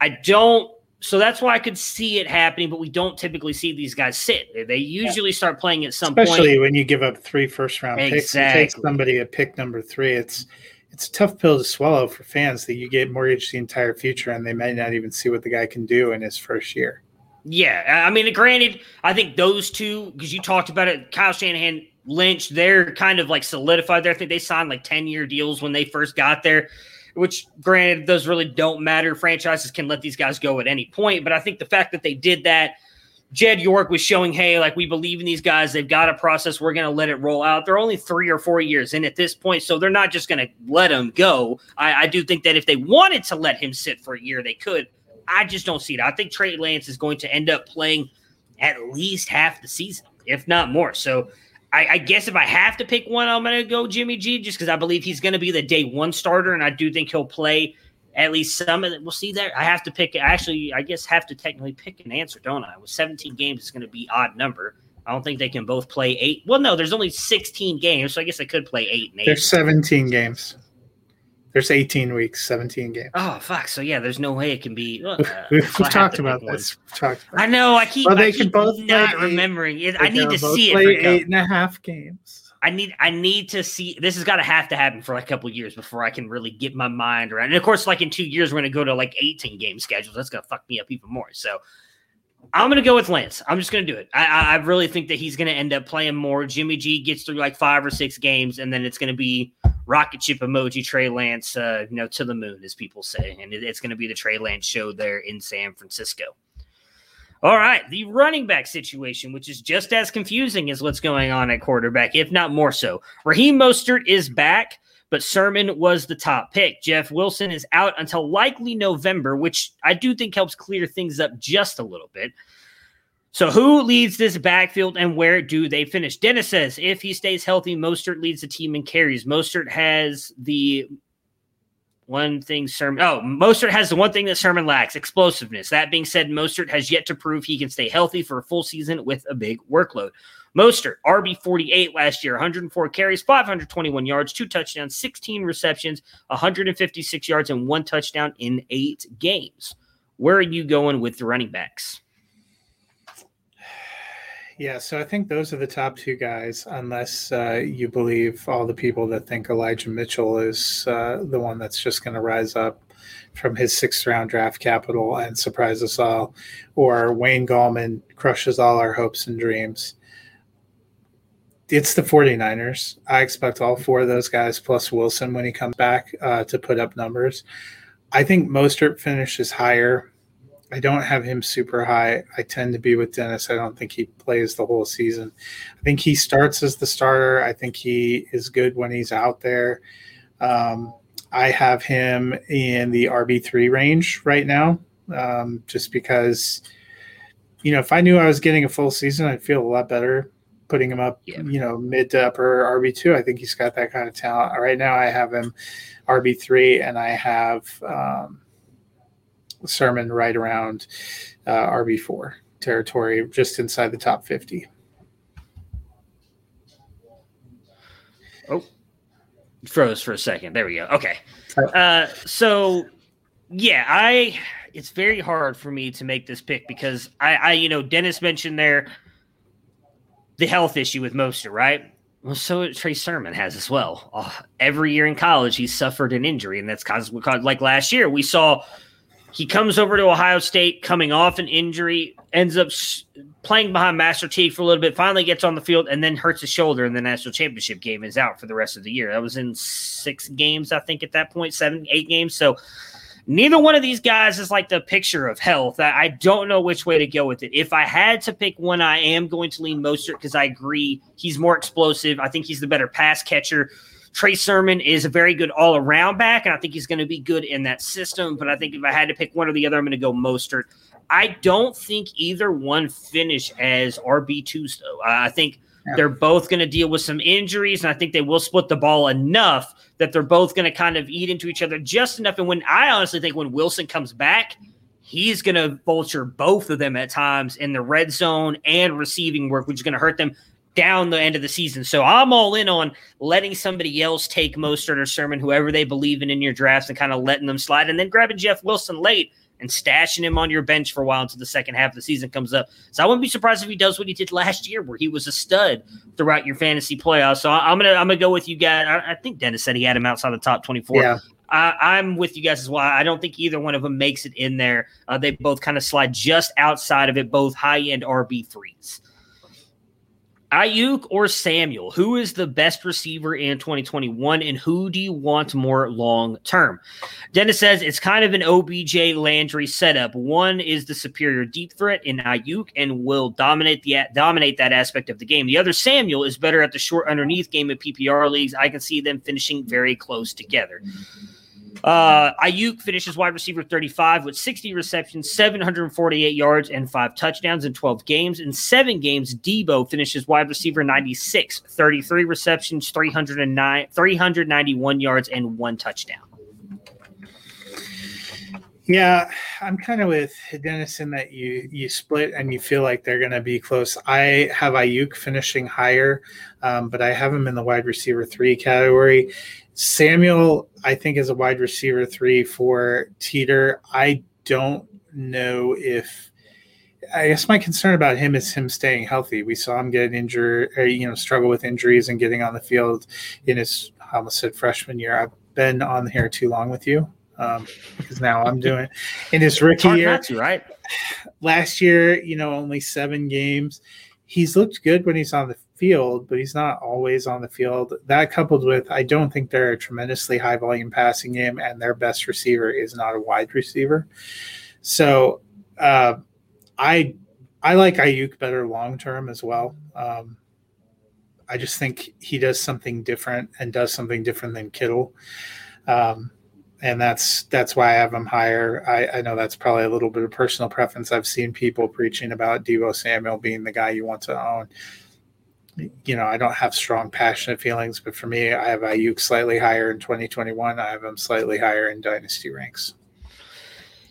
I don't. So that's why I could see it happening, but we don't typically see these guys sit. They usually yeah. start playing at some Especially point. Especially when you give up three first round exactly. picks and take somebody at pick number three. It's it's a tough pill to swallow for fans that you get mortgaged the entire future and they might not even see what the guy can do in his first year. Yeah, I mean, granted, I think those two because you talked about it, Kyle Shanahan, Lynch, they're kind of like solidified there. I think they signed like ten year deals when they first got there. Which, granted, those really don't matter. Franchises can let these guys go at any point, but I think the fact that they did that Jed York was showing, hey, like we believe in these guys. They've got a process. We're going to let it roll out. They're only three or four years in at this point, so they're not just going to let him go. I, I, do think that if they wanted to let him sit for a year, they could. I just don't see it. I think Trey Lance is going to end up playing at least half the season, if not more. So I, I guess if I have to pick one, I'm going to go Jimmy G just because I believe he's going to be the day one starter, and I do think he'll play at least some of it. We'll see there. I have to pick. Actually, I guess have to technically pick an answer, don't I? With 17 games, it's going to be odd number. I don't think they can both play eight. Well, no, there's only 16 games, so I guess they could play eight and eight. There's 17 games. There's 18 weeks, 17 games. Oh fuck! So yeah, there's no way it can be. Uh, <laughs> we've, talked about this. Talked about I know. I keep. Well, they I keep both not remembering it. I need to see it. Eight and a half games. I need I need to see this has got to have to happen for like a couple years before I can really get my mind around. And of course, like in two years, we're gonna go to like 18 game schedules. That's gonna fuck me up even more. So I'm gonna go with Lance. I'm just gonna do it. I, I really think that he's gonna end up playing more. Jimmy G gets through like five or six games, and then it's gonna be rocket ship emoji Trey Lance, uh, you know, to the moon, as people say, and it, it's gonna be the Trey Lance show there in San Francisco. All right, the running back situation, which is just as confusing as what's going on at quarterback, if not more so. Raheem Mostert is back, but Sermon was the top pick. Jeff Wilson is out until likely November, which I do think helps clear things up just a little bit. So who leads this backfield and where do they finish? Dennis says if he stays healthy, Mostert leads the team in carries. Mostert has the one thing Sermon oh Mostert has the one thing that Sermon lacks explosiveness. That being said, Mostert has yet to prove he can stay healthy for a full season with a big workload. Mostert, RB 48 last year, 104 carries, 521 yards, two touchdowns, 16 receptions, 156 yards, and one touchdown in eight games. Where are you going with the running backs? Yeah, so I think those are the top two guys, unless uh, you believe all the people that think Elijah Mitchell is uh, the one that's just going to rise up from his sixth round draft capital and surprise us all, or Wayne Gallman crushes all our hopes and dreams. It's the 49ers. I expect all four of those guys plus Wilson when he comes back uh, to put up numbers. I think Mostert finishes higher I don't have him super high. I tend to be with Dennis. I don't think he plays the whole season. I think he starts as the starter. I think he is good when he's out there. Um, I have him in the RB3 range right now, um, just because, you know, if I knew I was getting a full season, I'd feel a lot better putting him up, yeah. you know, mid to upper RB2. I think he's got that kind of talent. Right now, I have him RB3 and I have. Um, Sermon right around uh, RB4 territory, just inside the top 50. Oh, froze for a second. There we go. Okay. Uh, so, yeah, I. It's very hard for me to make this pick because I, I, you know, Dennis mentioned there the health issue with Mostert, right? Well, so Trey Sermon has as well. Uh, every year in college, he's suffered an injury, and that's caused like last year we saw he comes over to Ohio State coming off an injury, ends up playing behind Master Teague for a little bit, finally gets on the field, and then hurts his shoulder in the national championship game. Is out for the rest of the year. That was in six games, I think, at that point, seven, eight games. So neither one of these guys is like the picture of health. I, don't know which way to go with it. If I had to pick one, I am going to lean Mostert because I agree he's more explosive. I think he's the better pass catcher. Trey Sermon is a very good all around back, and I think he's going to be good in that system. But I think if I had to pick one or the other, I'm going to go Mostert. I don't think either one finish as RB2s, though. I think yeah. they're both going to deal with some injuries, and I think they will split the ball enough that they're both going to kind of eat into each other just enough. And when I honestly think when Wilson comes back, he's going to vulture both of them at times in the red zone and receiving work, which is going to hurt them down the end of the season. So I'm all in on letting somebody else take Mostert or Sermon, whoever they believe in in your drafts, and kind of letting them slide, and then grabbing Jeff Wilson late and stashing him on your bench for a while until the second half of the season comes up. So I wouldn't be surprised if he does what he did last year, where he was a stud throughout your fantasy playoffs. So I'm gonna I'm gonna go with you guys. I, I think Dennis said he had him outside the top 24. Yeah. I, am with you guys as well. I don't think either one of them makes it in there. Uh, they both kind of slide just outside of it, both high end RB threes. Aiyuk or Samuel, who is the best receiver in 2021 and who do you want more long term? Dennis says it's kind of an OBJ Landry setup. One is the superior deep threat in Aiyuk and will dominate the dominate that aspect of the game. The other Samuel is better at the short underneath game of PPR leagues. I can see them finishing very close together. Uh, Aiyuk finishes wide receiver 35 with 60 receptions, 748 yards, and five touchdowns in 12 games. In seven games, Deebo finishes wide receiver 96, 33 receptions, 309, 391 yards, and one touchdown. Yeah, I'm kind of with Dennis in that you you split and you feel like they're going to be close. I have Aiyuk finishing higher, um, but I have him in the wide receiver three category. Samuel, I think, is a wide receiver three for Teeter. I don't know if. I guess my concern about him is him staying healthy. We saw him get injured, or, you know, struggle with injuries and getting on the field in his, I almost said freshman year. I've been on here too long with you um, because now I'm doing in his rookie year. To, right? Last year, you know, only seven games. He's looked good when he's on the field, but he's not always on the field. That coupled with, I don't think they're a tremendously high volume passing game, and their best receiver is not a wide receiver. So uh, I I like Aiyuk better long term as well. Um, I just think he does something different and does something different than Kittle. Um, and that's that's why I have him higher. I, I know that's probably a little bit of personal preference. I've seen people preaching about Deebo Samuel being the guy you want to own. You know, I don't have strong passionate feelings, but for me, I have Aiyuk slightly higher in 2021. I have him slightly higher in dynasty ranks.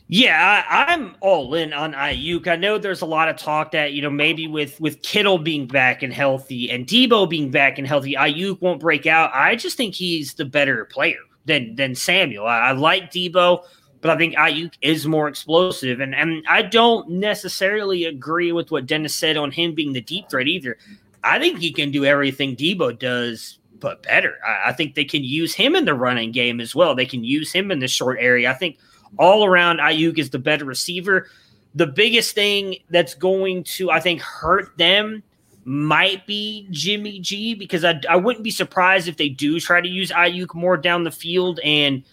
Yeah, I, am all in on Aiyuk. I know there's a lot of talk that you know maybe with with Kittle being back and healthy and Deebo being back and healthy, Aiyuk won't break out. I just think he's the better player than than Samuel. I, I like Deebo, but I think Aiyuk is more explosive, and and I don't necessarily agree with what Dennis said on him being the deep threat either. I think he can do everything Deebo does, but better. I, I think they can use him in the running game as well. They can use him in the short area. I think all around Aiyuk is the better receiver. The biggest thing that's going to, I think, hurt them might be Jimmy G because I, I wouldn't be surprised if they do try to use Aiyuk more down the field. And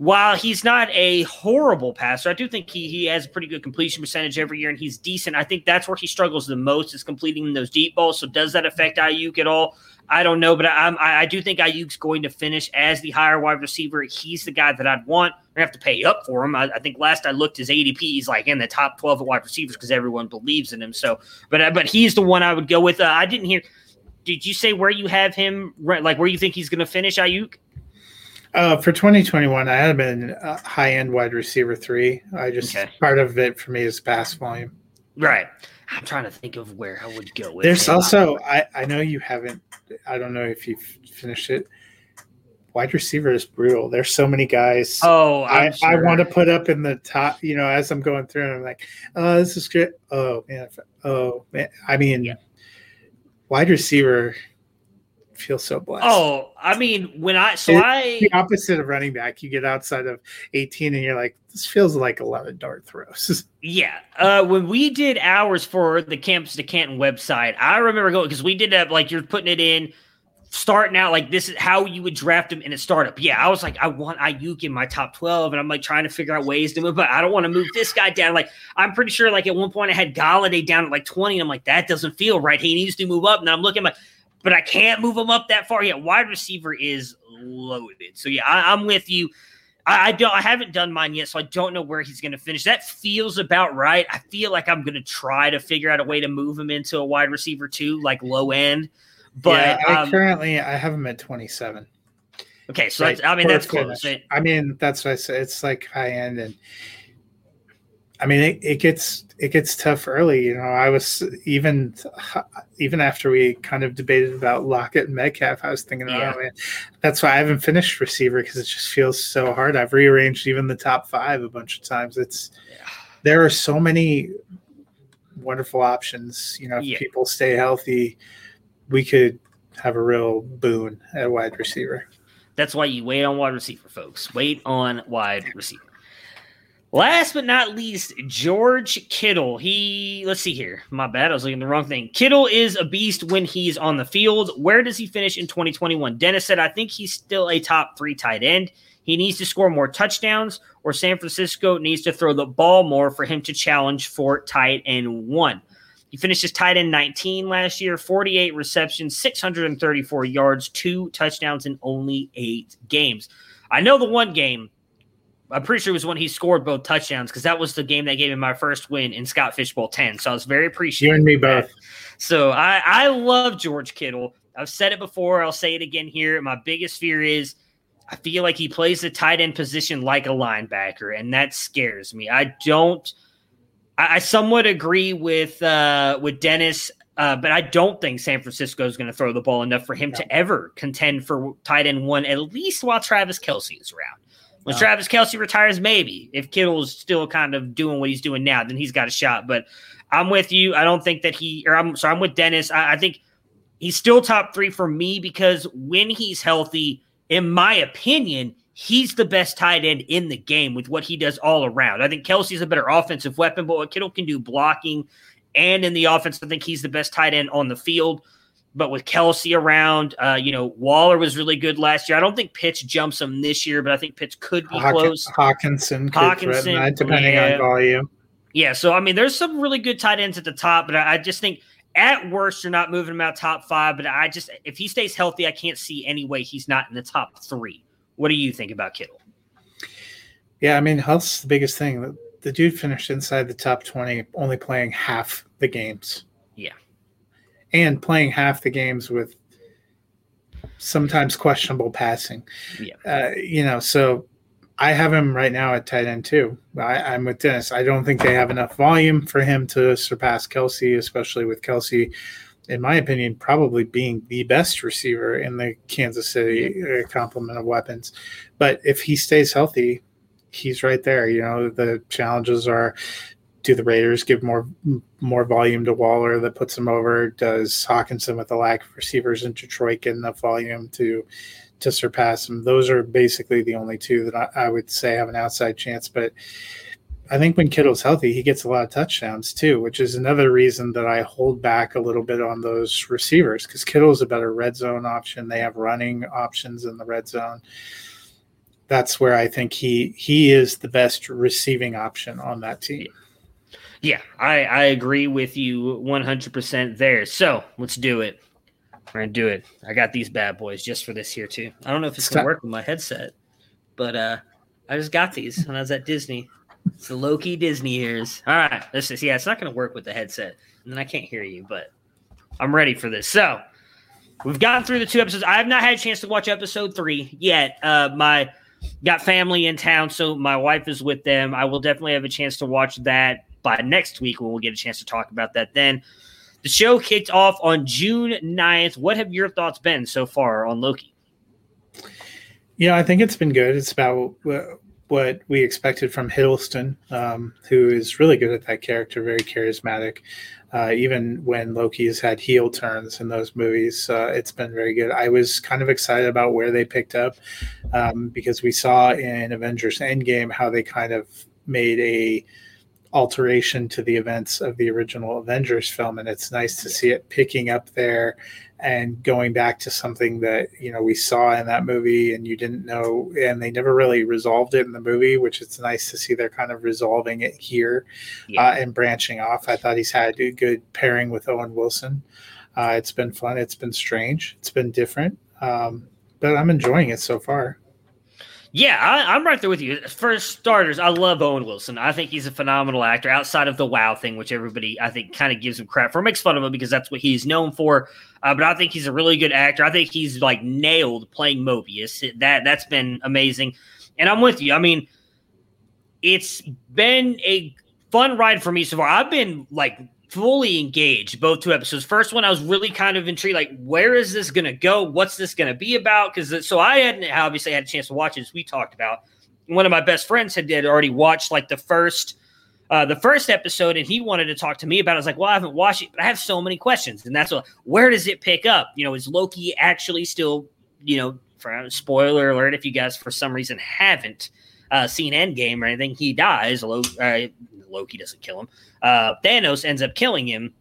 while he's not a horrible passer, I do think he, he has a pretty good completion percentage every year and he's decent. I think that's where he struggles the most is completing those deep balls. So does that affect Aiyuk at all? I don't know, but I'm, I, do think Aiyuk's going to finish as the higher wide receiver. He's the guy that I'd want. I have to pay up for him. I, I, think last I looked, his ADP he's like in the top twelve of wide receivers because everyone believes in him. So, but but he's the one I would go with. Uh, I didn't hear. Did you say where you have him? Like where you think he's going to finish, Aiyuk? Uh, for 2021, I had uh, high end wide receiver three. I just okay. part of it for me is pass volume. Right. I'm trying to think of where I would go with. There's him. also I I know you haven't. I don't know if you've finished it. Wide receiver is brutal. There's so many guys. Oh, I'm i sure. I want to put up in the top. You know, as I'm going through, and I'm like, oh, this is good. Oh man, oh man. I mean, yeah. wide receiver feel so blessed. Oh, I mean, when I so it's I the opposite of running back, you get outside of 18 and you're like, this feels like a lot of dart throws. <laughs> yeah. Uh, when we did ours for the Campus to Canton website, I remember going because we did that like you're putting it in starting out like this is how you would draft him in a startup. Yeah, I was like, I want Aiyuk in my top 12, and I'm like trying to figure out ways to move, but I don't want to move this guy down. Like, I'm pretty sure like at one point I had Golladay down at like 20, and I'm like, that doesn't feel right. He needs to move up. And I'm looking at my but I can't move him up that far. Yeah, wide receiver is loaded. So yeah, I, am with you. I, I, don't. I haven't done mine yet, so I don't know where he's going to finish. That feels about right. I feel like I'm going to try to figure out a way to move him into a wide receiver too, like low end. But yeah, I um, currently I have him at 27. Okay, so right, I mean that's close. I mean that's what I said. It's like high end, and I mean, it, it gets it gets tough early. You know, I was even even after we kind of debated about Lockett and Metcalf, I was thinking, yeah. oh man, that's why I haven't finished receiver because it just feels so hard. I've rearranged even the top five a bunch of times. It's yeah. there are so many wonderful options. You know, if yeah. people stay healthy, we could have a real boon at wide receiver. That's why you wait on wide receiver, folks. Wait on wide receiver. Last but not least, George Kittle. He, let's see here. My bad. I was looking the wrong thing. Kittle is a beast when he's on the field. Where does he finish in 2021? Dennis said, I think he's still a top three tight end. He needs to score more touchdowns, or San Francisco needs to throw the ball more for him to challenge for tight end one. He finishes tight end 19 last year, 48 receptions, 634 yards, two touchdowns in only eight games. I know the one game I'm pretty sure it was when he scored both touchdowns because that was the game that gave me my first win in Scott Fishbowl 10. So I was very appreciative. You and me both. So I, I love George Kittle. I've said it before. I'll say it again here. My biggest fear is I feel like he plays the tight end position like a linebacker, and that scares me. I don't. I, I somewhat agree with uh, with Dennis, uh, but I don't think San Francisco is going to throw the ball enough for him no. to ever contend for tight end one, at least while Travis Kelce is around. When Travis Kelce retires, maybe. If Kittle's still kind of doing what he's doing now, then he's got a shot. But I'm with you. I don't think that he, or I'm sorry, I'm with Dennis. I, I think he's still top three for me because when he's healthy, in my opinion, he's the best tight end in the game with what he does all around. I think Kelce's a better offensive weapon, but what Kittle can do blocking and in the offense, I think he's the best tight end on the field. But with Kelce around, uh, you know, Waller was really good last year. I don't think Pitts jumps him this year, but I think Pitts could be Hawk- close. Hockenson, Hockenson, that, depending yeah. on volume. Yeah, so I mean, there's some really good tight ends at the top, but I, I just think at worst you're not moving him out top five. But I just if he stays healthy, I can't see any way he's not in the top three. What do you think about Kittle? Yeah, I mean, health's the biggest thing. The dude finished inside the top 20, only playing half the games. Yeah. And playing half the games with sometimes questionable passing. Yeah. Uh, you know, so I have him right now at tight end too. I, am with Dennis. I don't think they have enough volume for him to surpass Kelce, especially with Kelce, in my opinion, probably being the best receiver in the Kansas City uh, complement of weapons. But if he stays healthy, he's right there. You know, the challenges are do the Raiders give more more volume to Waller that puts him over? Does Hockenson with the lack of receivers in Detroit get enough volume to to surpass him? Those are basically the only two that I, I would say have an outside chance. But I think when Kittle's healthy, he gets a lot of touchdowns too, which is another reason that I hold back a little bit on those receivers because Kittle's a better red zone option. They have running options in the red zone that's where I think he he is the best receiving option on that team. Yeah, I, I agree with you 100% there. So let's do it. We're going to do it. I got these bad boys just for this here, too. I don't know if it's going to work with my headset, but uh, I just got these when I was at Disney. It's the Loki Disney ears. All right. This is, yeah, it's not going to work with the headset. And then I can't hear you, but I'm ready for this. So we've gotten through the two episodes. I have not had a chance to watch episode three yet. Uh, my got family in town, so my wife is with them. I will definitely have a chance to watch that by next week when we'll get a chance to talk about that then. The show kicked off on June 9th. What have your thoughts been so far on Loki? Yeah, I think it's been good. It's about what we expected from Hiddleston, um, who is really good at that character, very charismatic. Uh, even when Loki has had heel turns in those movies, uh, it's been very good. I was kind of excited about where they picked up um, because we saw in Avengers Endgame how they kind of made a alteration to the events of the original Avengers film, and it's nice to see it picking up there and going back to something that you know we saw in that movie and you didn't know, and they never really resolved it in the movie, which it's nice to see they're kind of resolving it here yeah. uh, and branching off. I thought he's had a good pairing with Owen Wilson. Uh, it's been fun. It's been strange. It's been different, um, but I'm enjoying it so far. Yeah, I, am right there with you. For starters, I love Owen Wilson. I think he's a phenomenal actor outside of the wow thing, which everybody I think kind of gives him crap for, makes fun of him because that's what he's known for. Uh, but I think he's a really good actor. I think he's like nailed playing Mobius. That that's been amazing, and I'm with you. I mean, it's been a fun ride for me so far. I've been like fully engaged both two episodes. First one, I was really kind of intrigued, like, where is this going to go? What's this going to be about? Because so I hadn't obviously had a chance to watch it as we talked about. One of my best friends had did already watched like the first. Uh, the first episode, and he wanted to talk to me about. it. I was like, "Well, I haven't watched it, but I have so many questions." And that's what. Where does it pick up? You know, is Loki actually still? You know, for spoiler alert, if you guys for some reason haven't uh, seen Endgame or anything, he dies. Uh, Loki doesn't kill him. Uh, Thanos ends up killing him.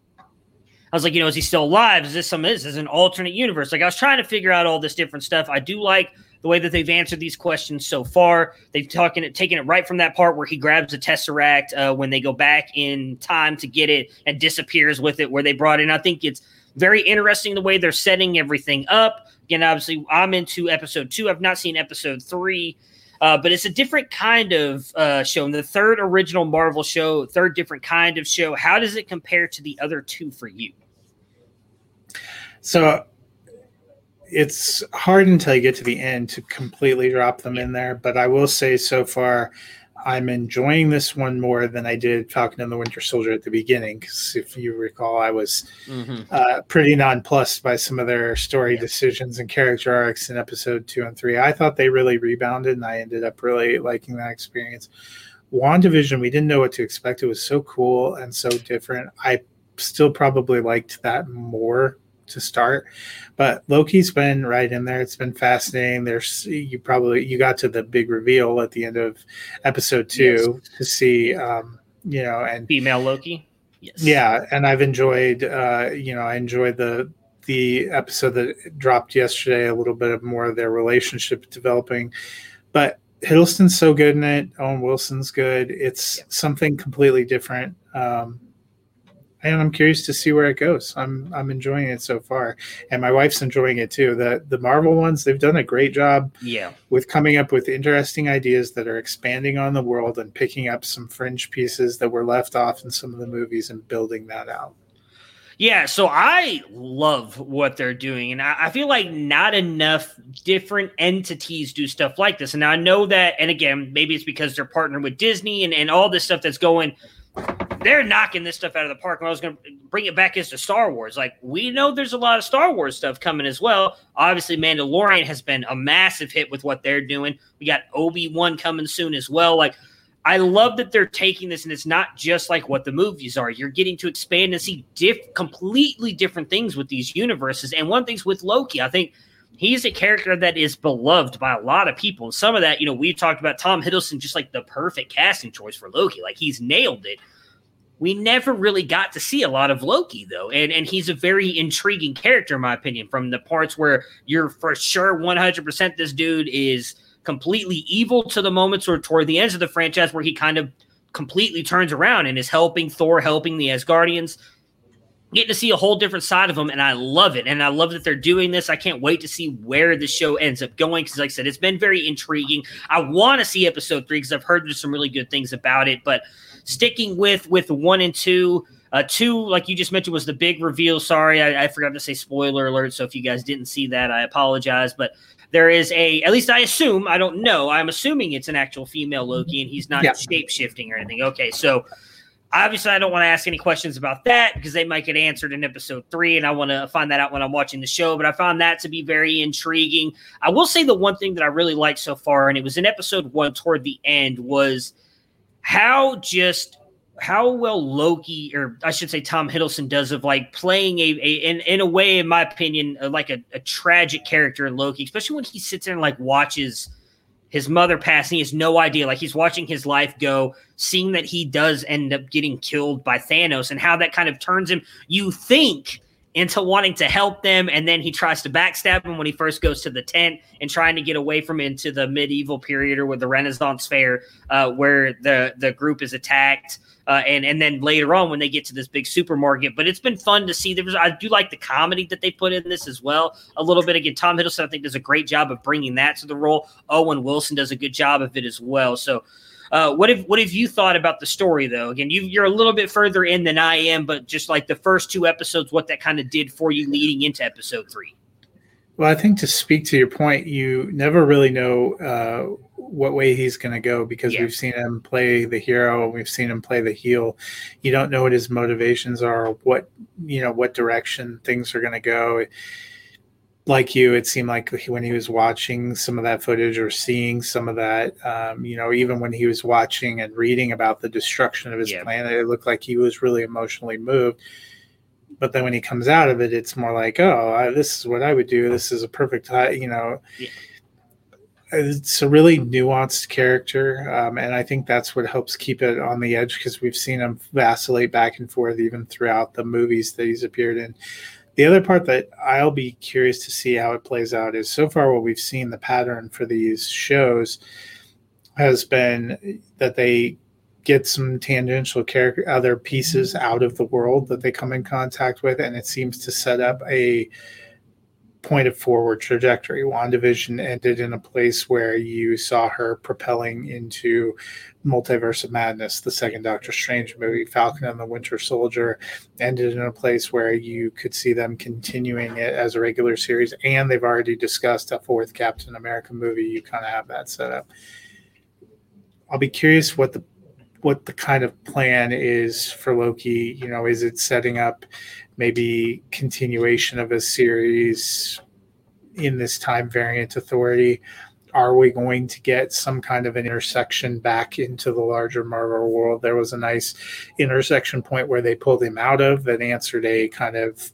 I was like, you know, is he still alive? Is this some is this an alternate universe? Like I was trying to figure out all this different stuff. I do like the way that they've answered these questions so far. They've talking it, taken it right from that part where he grabs the tesseract uh, when they go back in time to get it and disappears with it. Where they brought in, I think it's very interesting the way they're setting everything up. Again, obviously, I'm into episode two. I've not seen episode three. Uh, but it's a different kind of uh, show. And the third original Marvel show, third different kind of show. How does it compare to the other two for you? So it's hard until you get to the end to completely drop them in there. But I will say so far, I'm enjoying this one more than I did Falcon and the Winter Soldier at the beginning. Because if you recall, I was mm-hmm. uh, pretty nonplussed by some of their story yeah. decisions and character arcs in episode two and three. I thought they really rebounded, and I ended up really liking that experience. WandaVision, we didn't know what to expect. It was so cool and so different. I still probably liked that more to start. But Loki's been right in there. It's been fascinating. There's you probably you got to the big reveal at the end of episode two yes. to see um, you know and female Loki. Yes. Yeah, and I've enjoyed uh, you know, I enjoyed the the episode that dropped yesterday, a little bit of more of their relationship developing. But Hiddleston's so good in it. Owen Wilson's good. It's yeah. something completely different. Um, and I'm curious to see where it goes. I'm I'm enjoying it so far, and my wife's enjoying it too. The the Marvel ones, they've done a great job. Yeah, with coming up with interesting ideas that are expanding on the world and picking up some fringe pieces that were left off in some of the movies and building that out. Yeah, so I love what they're doing, and I, I, feel like not enough different entities do stuff like this. And I know that, and again, maybe it's because they're partnered with Disney and, and all this stuff that's going they're knocking this stuff out of the park. And I was going to bring it back into Star Wars. Like, we know there's a lot of Star Wars stuff coming as well. Obviously, Mandalorian has been a massive hit with what they're doing. We got Obi Wan coming soon as well. Like, I love that they're taking this, and it's not just like what the movies are. You're getting to expand and see diff- completely different things with these universes. And one thing's with Loki, I think he's a character that is beloved by a lot of people. Some of that, you know, we talked about Tom Hiddleston, just like the perfect casting choice for Loki. Like he's nailed it. We never really got to see a lot of Loki though, and and he's a very intriguing character in my opinion. From the parts where you're for sure 100 percent this dude is completely evil to the moments or toward the ends of the franchise where he kind of completely turns around and is helping Thor, helping the Asgardians getting to see a whole different side of them and i love it and i love that they're doing this i can't wait to see where the show ends up going because like i said it's been very intriguing i want to see episode three because i've heard there's some really good things about it but sticking with with one and two uh, two, like you just mentioned, was the big reveal. Sorry, I, I, forgot to say spoiler alert. So if you guys didn't see that, I apologize. But there is a, at least I assume, I don't know, I'm assuming it's an actual female Loki and he's not yeah. shape shifting or anything. Okay, so Obviously, I don't want to ask any questions about that because they might get answered in episode three, and I want to find that out when I'm watching the show. But I found that to be very intriguing. I will say the one thing that I really liked so far, and it was in episode one toward the end, was how just how well Loki, or I should say Tom Hiddleston, does of like playing a, a in, in a way, in my opinion, like a, a tragic character in Loki, especially when he sits there and like watches his mother passing. He has no idea. Like he's watching his life go, seeing that he does end up getting killed by Thanos, and how that kind of turns him. You think into wanting to help them, and then he tries to backstab him when he first goes to the tent and trying to get away from into the medieval period or with the Renaissance fair, uh, where the the group is attacked. Uh, and and then later on when they get to this big supermarket. But it's been fun to see. There was I do like the comedy that they put in this as well a little bit. Again, Tom Hiddleston I think does a great job of bringing that to the role. Owen Wilson does a good job of it as well. So. Uh, what have what have you thought about the story though? Again, you, are a little bit further in than I am, but just like the first two episodes, what that kind of did for you leading into episode three. Well, I think to speak to your point, you never really know uh, what way he's going to go because yeah. we've seen him play the hero and we've seen him play the heel. You don't know what his motivations are, what you know, what direction things are going to go. Like you, it seemed like when he was watching some of that footage or seeing some of that, um, you know, even when he was watching and reading about the destruction of his yeah. planet, it looked like he was really emotionally moved. But then when he comes out of it, it's more like, oh, I, this is what I would do. This is a perfect, you know. Yeah it's a really nuanced character, um, and I think that's what helps keep it on the edge because we've seen him vacillate back and forth even throughout the movies that he's appeared in. The other part that I'll be curious to see how it plays out is so far what we've seen the pattern for these shows has been that they get some tangential character other pieces out of the world that they come in contact with and it seems to set up a point of forward trajectory. WandaVision ended in a place where you saw her propelling into Multiverse of Madness, the second Doctor Strange movie. Falcon and the Winter Soldier ended in a place where you could see them continuing it as a regular series, and they've already discussed a fourth Captain America movie. You kind of have that set up. I'll be curious what the what the kind of plan is for Loki. You know, is it setting up maybe continuation of a series in this time variant authority? Are we going to get some kind of an intersection back into the larger Marvel world? There was a nice intersection point where they pulled him out of that answered a kind of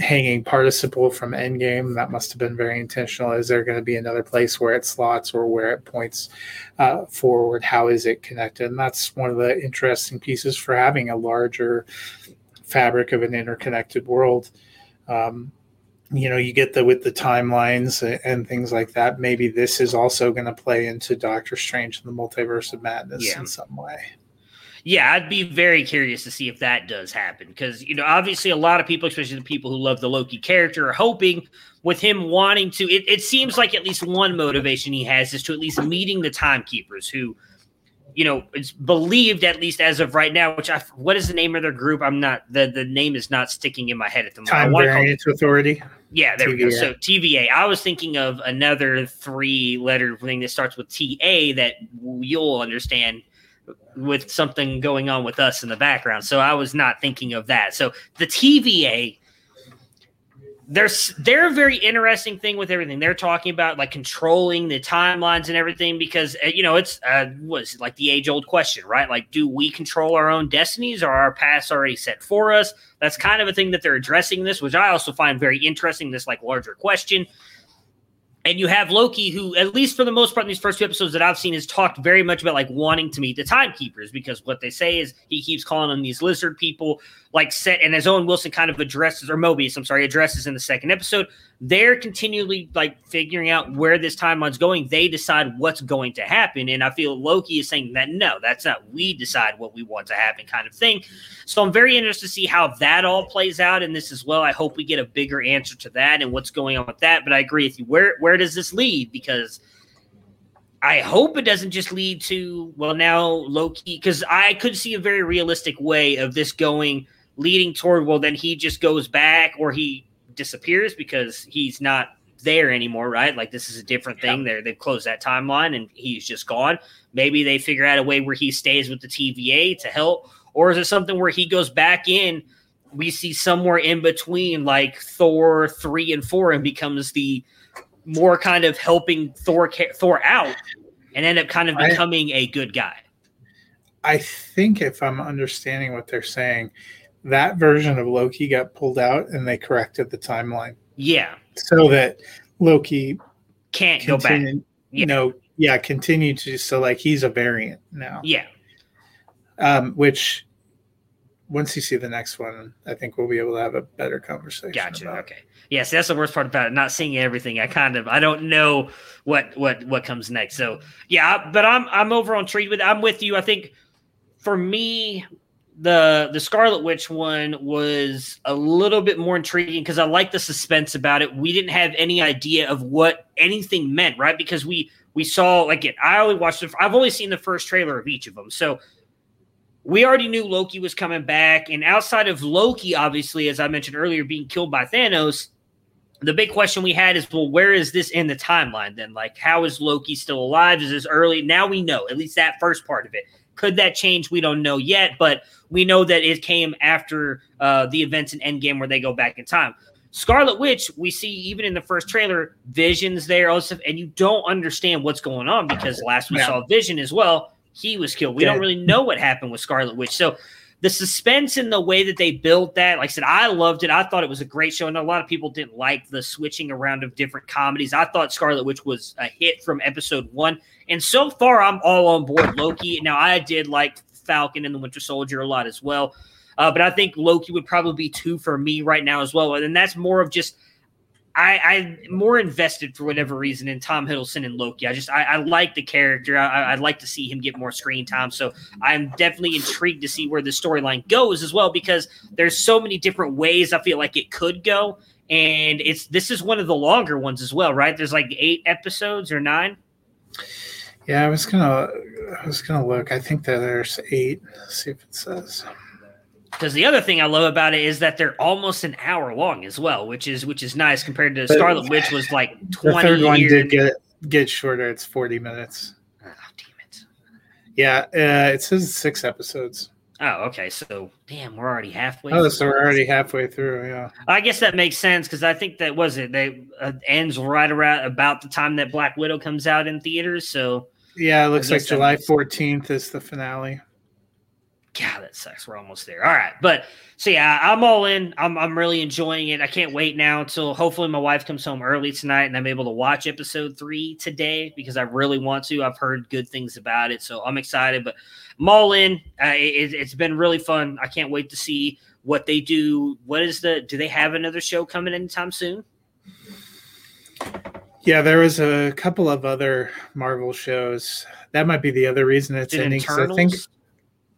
hanging participle from Endgame. That must have been very intentional. Is there going to be another place where it slots or where it points uh, forward? How is it connected? And that's one of the interesting pieces for having a larger fabric of an interconnected world. Um, you know, you get the with the timelines and things like that. Maybe this is also going to play into Doctor Strange and the Multiverse of Madness yeah. in some way. Yeah, I'd be very curious to see if that does happen because you know obviously a lot of people, especially the people who love the Loki character, are hoping with him wanting to. It, it seems like at least one motivation he has is to at least meeting the timekeepers who you know, it's believed at least as of right now. Which I, what is the name of their group? I'm not the the name is not sticking in my head at the moment. Time Variance Authority. Yeah, there TVA. we go. So TVA. I was thinking of another three letter thing that starts with TA that you'll understand with something going on with us in the background. So I was not thinking of that. So the TVA there's they're a very interesting thing with everything they're talking about like controlling the timelines and everything because uh, you know it's uh was like the age old question right like do we control our own destinies or our paths already set for us that's kind of a thing that they're addressing this which i also find very interesting this like larger question and you have Loki, who, at least for the most part in these first two episodes that I've seen, has talked very much about like wanting to meet the timekeepers because what they say is he keeps calling them these lizard people, like set, and as Owen Wilson kind of addresses, or Mobius, I'm sorry, addresses in the second episode, they're continually like figuring out where this timeline's going. They decide what's going to happen. And I feel Loki is saying that no, that's not we decide what we want to happen kind of thing. So I'm very interested to see how that all plays out in this as well. I hope we get a bigger answer to that and what's going on with that. But I agree with you. Where where does this lead? Because I hope it doesn't just lead to well now Loki because I could see a very realistic way of this going leading toward well then he just goes back or he disappears because he's not there anymore, right? Like this is a different thing. Yeah. There, they've closed that timeline, and he's just gone. Maybe they figure out a way where he stays with the TVA to help, or is it something where he goes back in? We see somewhere in between, like Thor three and four, and becomes the more kind of helping Thor Thor out, and end up kind of becoming I, a good guy. I think if I'm understanding what they're saying, that version of Loki got pulled out and they corrected the timeline. Yeah. So that Loki can't go back. Yeah. You know, yeah, continue to so like he's a variant now. Yeah. Um, which once you see the next one, I think we'll be able to have a better conversation. Gotcha. Okay. Yes, that's the worst part about it. Not seeing everything. I kind of I don't know what what what comes next. So yeah, but I'm I'm over on treat with I'm with you. I think for me, the the Scarlet Witch one was a little bit more intriguing because I like the suspense about it. We didn't have any idea of what anything meant, right? Because we we saw like it. I only watched. I've only seen the first trailer of each of them, so we already knew Loki was coming back. And outside of Loki, obviously, as I mentioned earlier, being killed by Thanos, the big question we had is, well, where is this in the timeline? Then, like, how is Loki still alive? Is this early? Now we know at least that first part of it. Could that change? We don't know yet, but we know that it came after uh, the events in Endgame where they go back in time. Scarlet Witch, we see even in the first trailer, Vision's there, stuff, and you don't understand what's going on because last we saw Vision as well, he was killed. We don't really know what happened with Scarlet Witch. So the suspense and the way that they built that, like I said, I loved it. I thought it was a great show. And a lot of people didn't like the switching around of different comedies. I thought Scarlet Witch was a hit from episode one. And so far, I'm all on board Loki. Now, I did like Falcon and the Winter Soldier a lot as well. Uh, but I think Loki would probably be two for me right now as well. And that's more of just I, I'm more invested for whatever reason in Tom Hiddleston and Loki. I just I, I like the character. I, would like to see him get more screen time. So I'm definitely intrigued to see where the storyline goes as well because there's so many different ways I feel like it could go. And it's this is one of the longer ones as well, right? There's like eight episodes or nine. Yeah, I was gonna I was gonna look. I think that there's eight. Let's see if it says. Because the other thing I love about it is that they're almost an hour long as well, which is which is nice compared to but Scarlet Witch was like twenty. The third one did get get shorter. It's forty minutes. Oh damn it! Yeah, uh, it says six episodes. Oh, okay. So, damn, we're already halfway. Oh, so we're already halfway through. Yeah. I guess that makes sense because I think that was it. They uh, ends right around about the time that Black Widow comes out in theaters. So yeah, it looks like July 14th is the finale. God, that sucks. We're almost there. All right. But so yeah, I'm all in. I'm I'm really enjoying it. I can't wait now until hopefully my wife comes home early tonight and I'm able to watch episode three today because I really want to. I've heard good things about it. So I'm excited. But I'm all in. Uh, it, it's been really fun. I can't wait to see what they do. What is the do they have another show coming anytime soon? Yeah, there was a couple of other Marvel shows. That might be the other reason it's ending. I think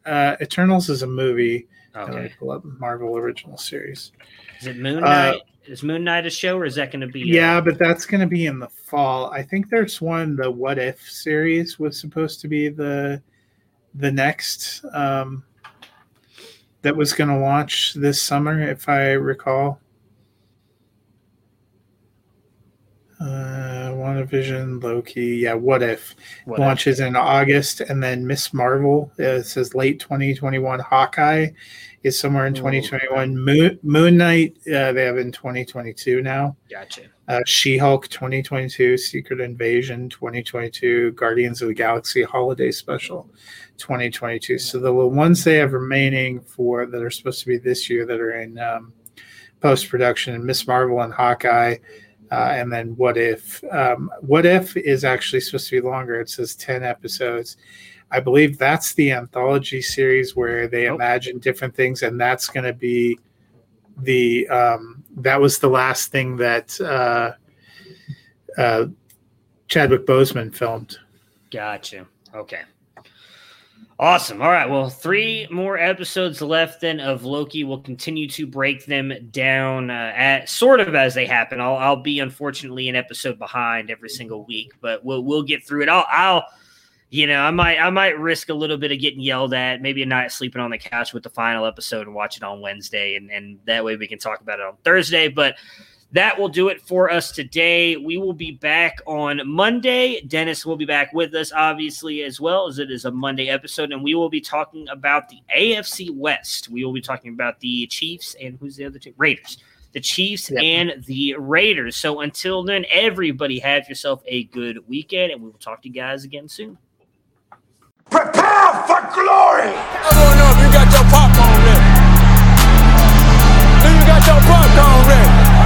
Uh, Eternals is a movie. Okay. pull up Marvel original series. Is it Moon Uh, Knight? is Moon Knight a show, or is that going to be? uh, Yeah, but that's going to be in the fall. I think there's one. The What If series was supposed to be the the next um, that was going to launch this summer, if I recall. Uh, WandaVision, Loki, yeah. What if what- launches in August, and then Miss Marvel uh, it says late 2021. Hawkeye is somewhere in Ooh, 2021. Moon, Moon Knight uh, they have in 2022 now Gotcha. uh, She-Hulk 2022, Secret Invasion 2022, Guardians of the Galaxy Holiday Special 2022. So the ones they have remaining for that are supposed to be this year that are in um, post production, and Miss Marvel and Hawkeye, uh, and then What If. Um, what If is actually supposed to be longer. It says 10 episodes. I believe that's the anthology series where they Oh. imagine different things, and that's going to be the um, that was the last thing that uh, uh, Chadwick Boseman filmed. Gotcha. Okay. Awesome. All right. Well, three more episodes left then of Loki. We'll continue to break them down uh, at sort of as they happen. I'll, I'll be unfortunately an episode behind every single week, but we'll we'll get through it. I'll I'll you know I might I might risk a little bit of getting yelled at, maybe a night sleeping on the couch with the final episode and watch it on Wednesday, and and that way we can talk about it on Thursday. But that will do it for us today. We will be back on Monday. Dennis will be back with us, obviously, as well as it is a Monday episode, and we will be talking about the AFC West. We will be talking about the Chiefs and who's the other team? Raiders. The Chiefs Yep. and the Raiders. So until then, everybody have yourself a good weekend, and we will talk to you guys again soon. Prepare for glory! I don't know if you got your popcorn ready. Do you got your popcorn ready?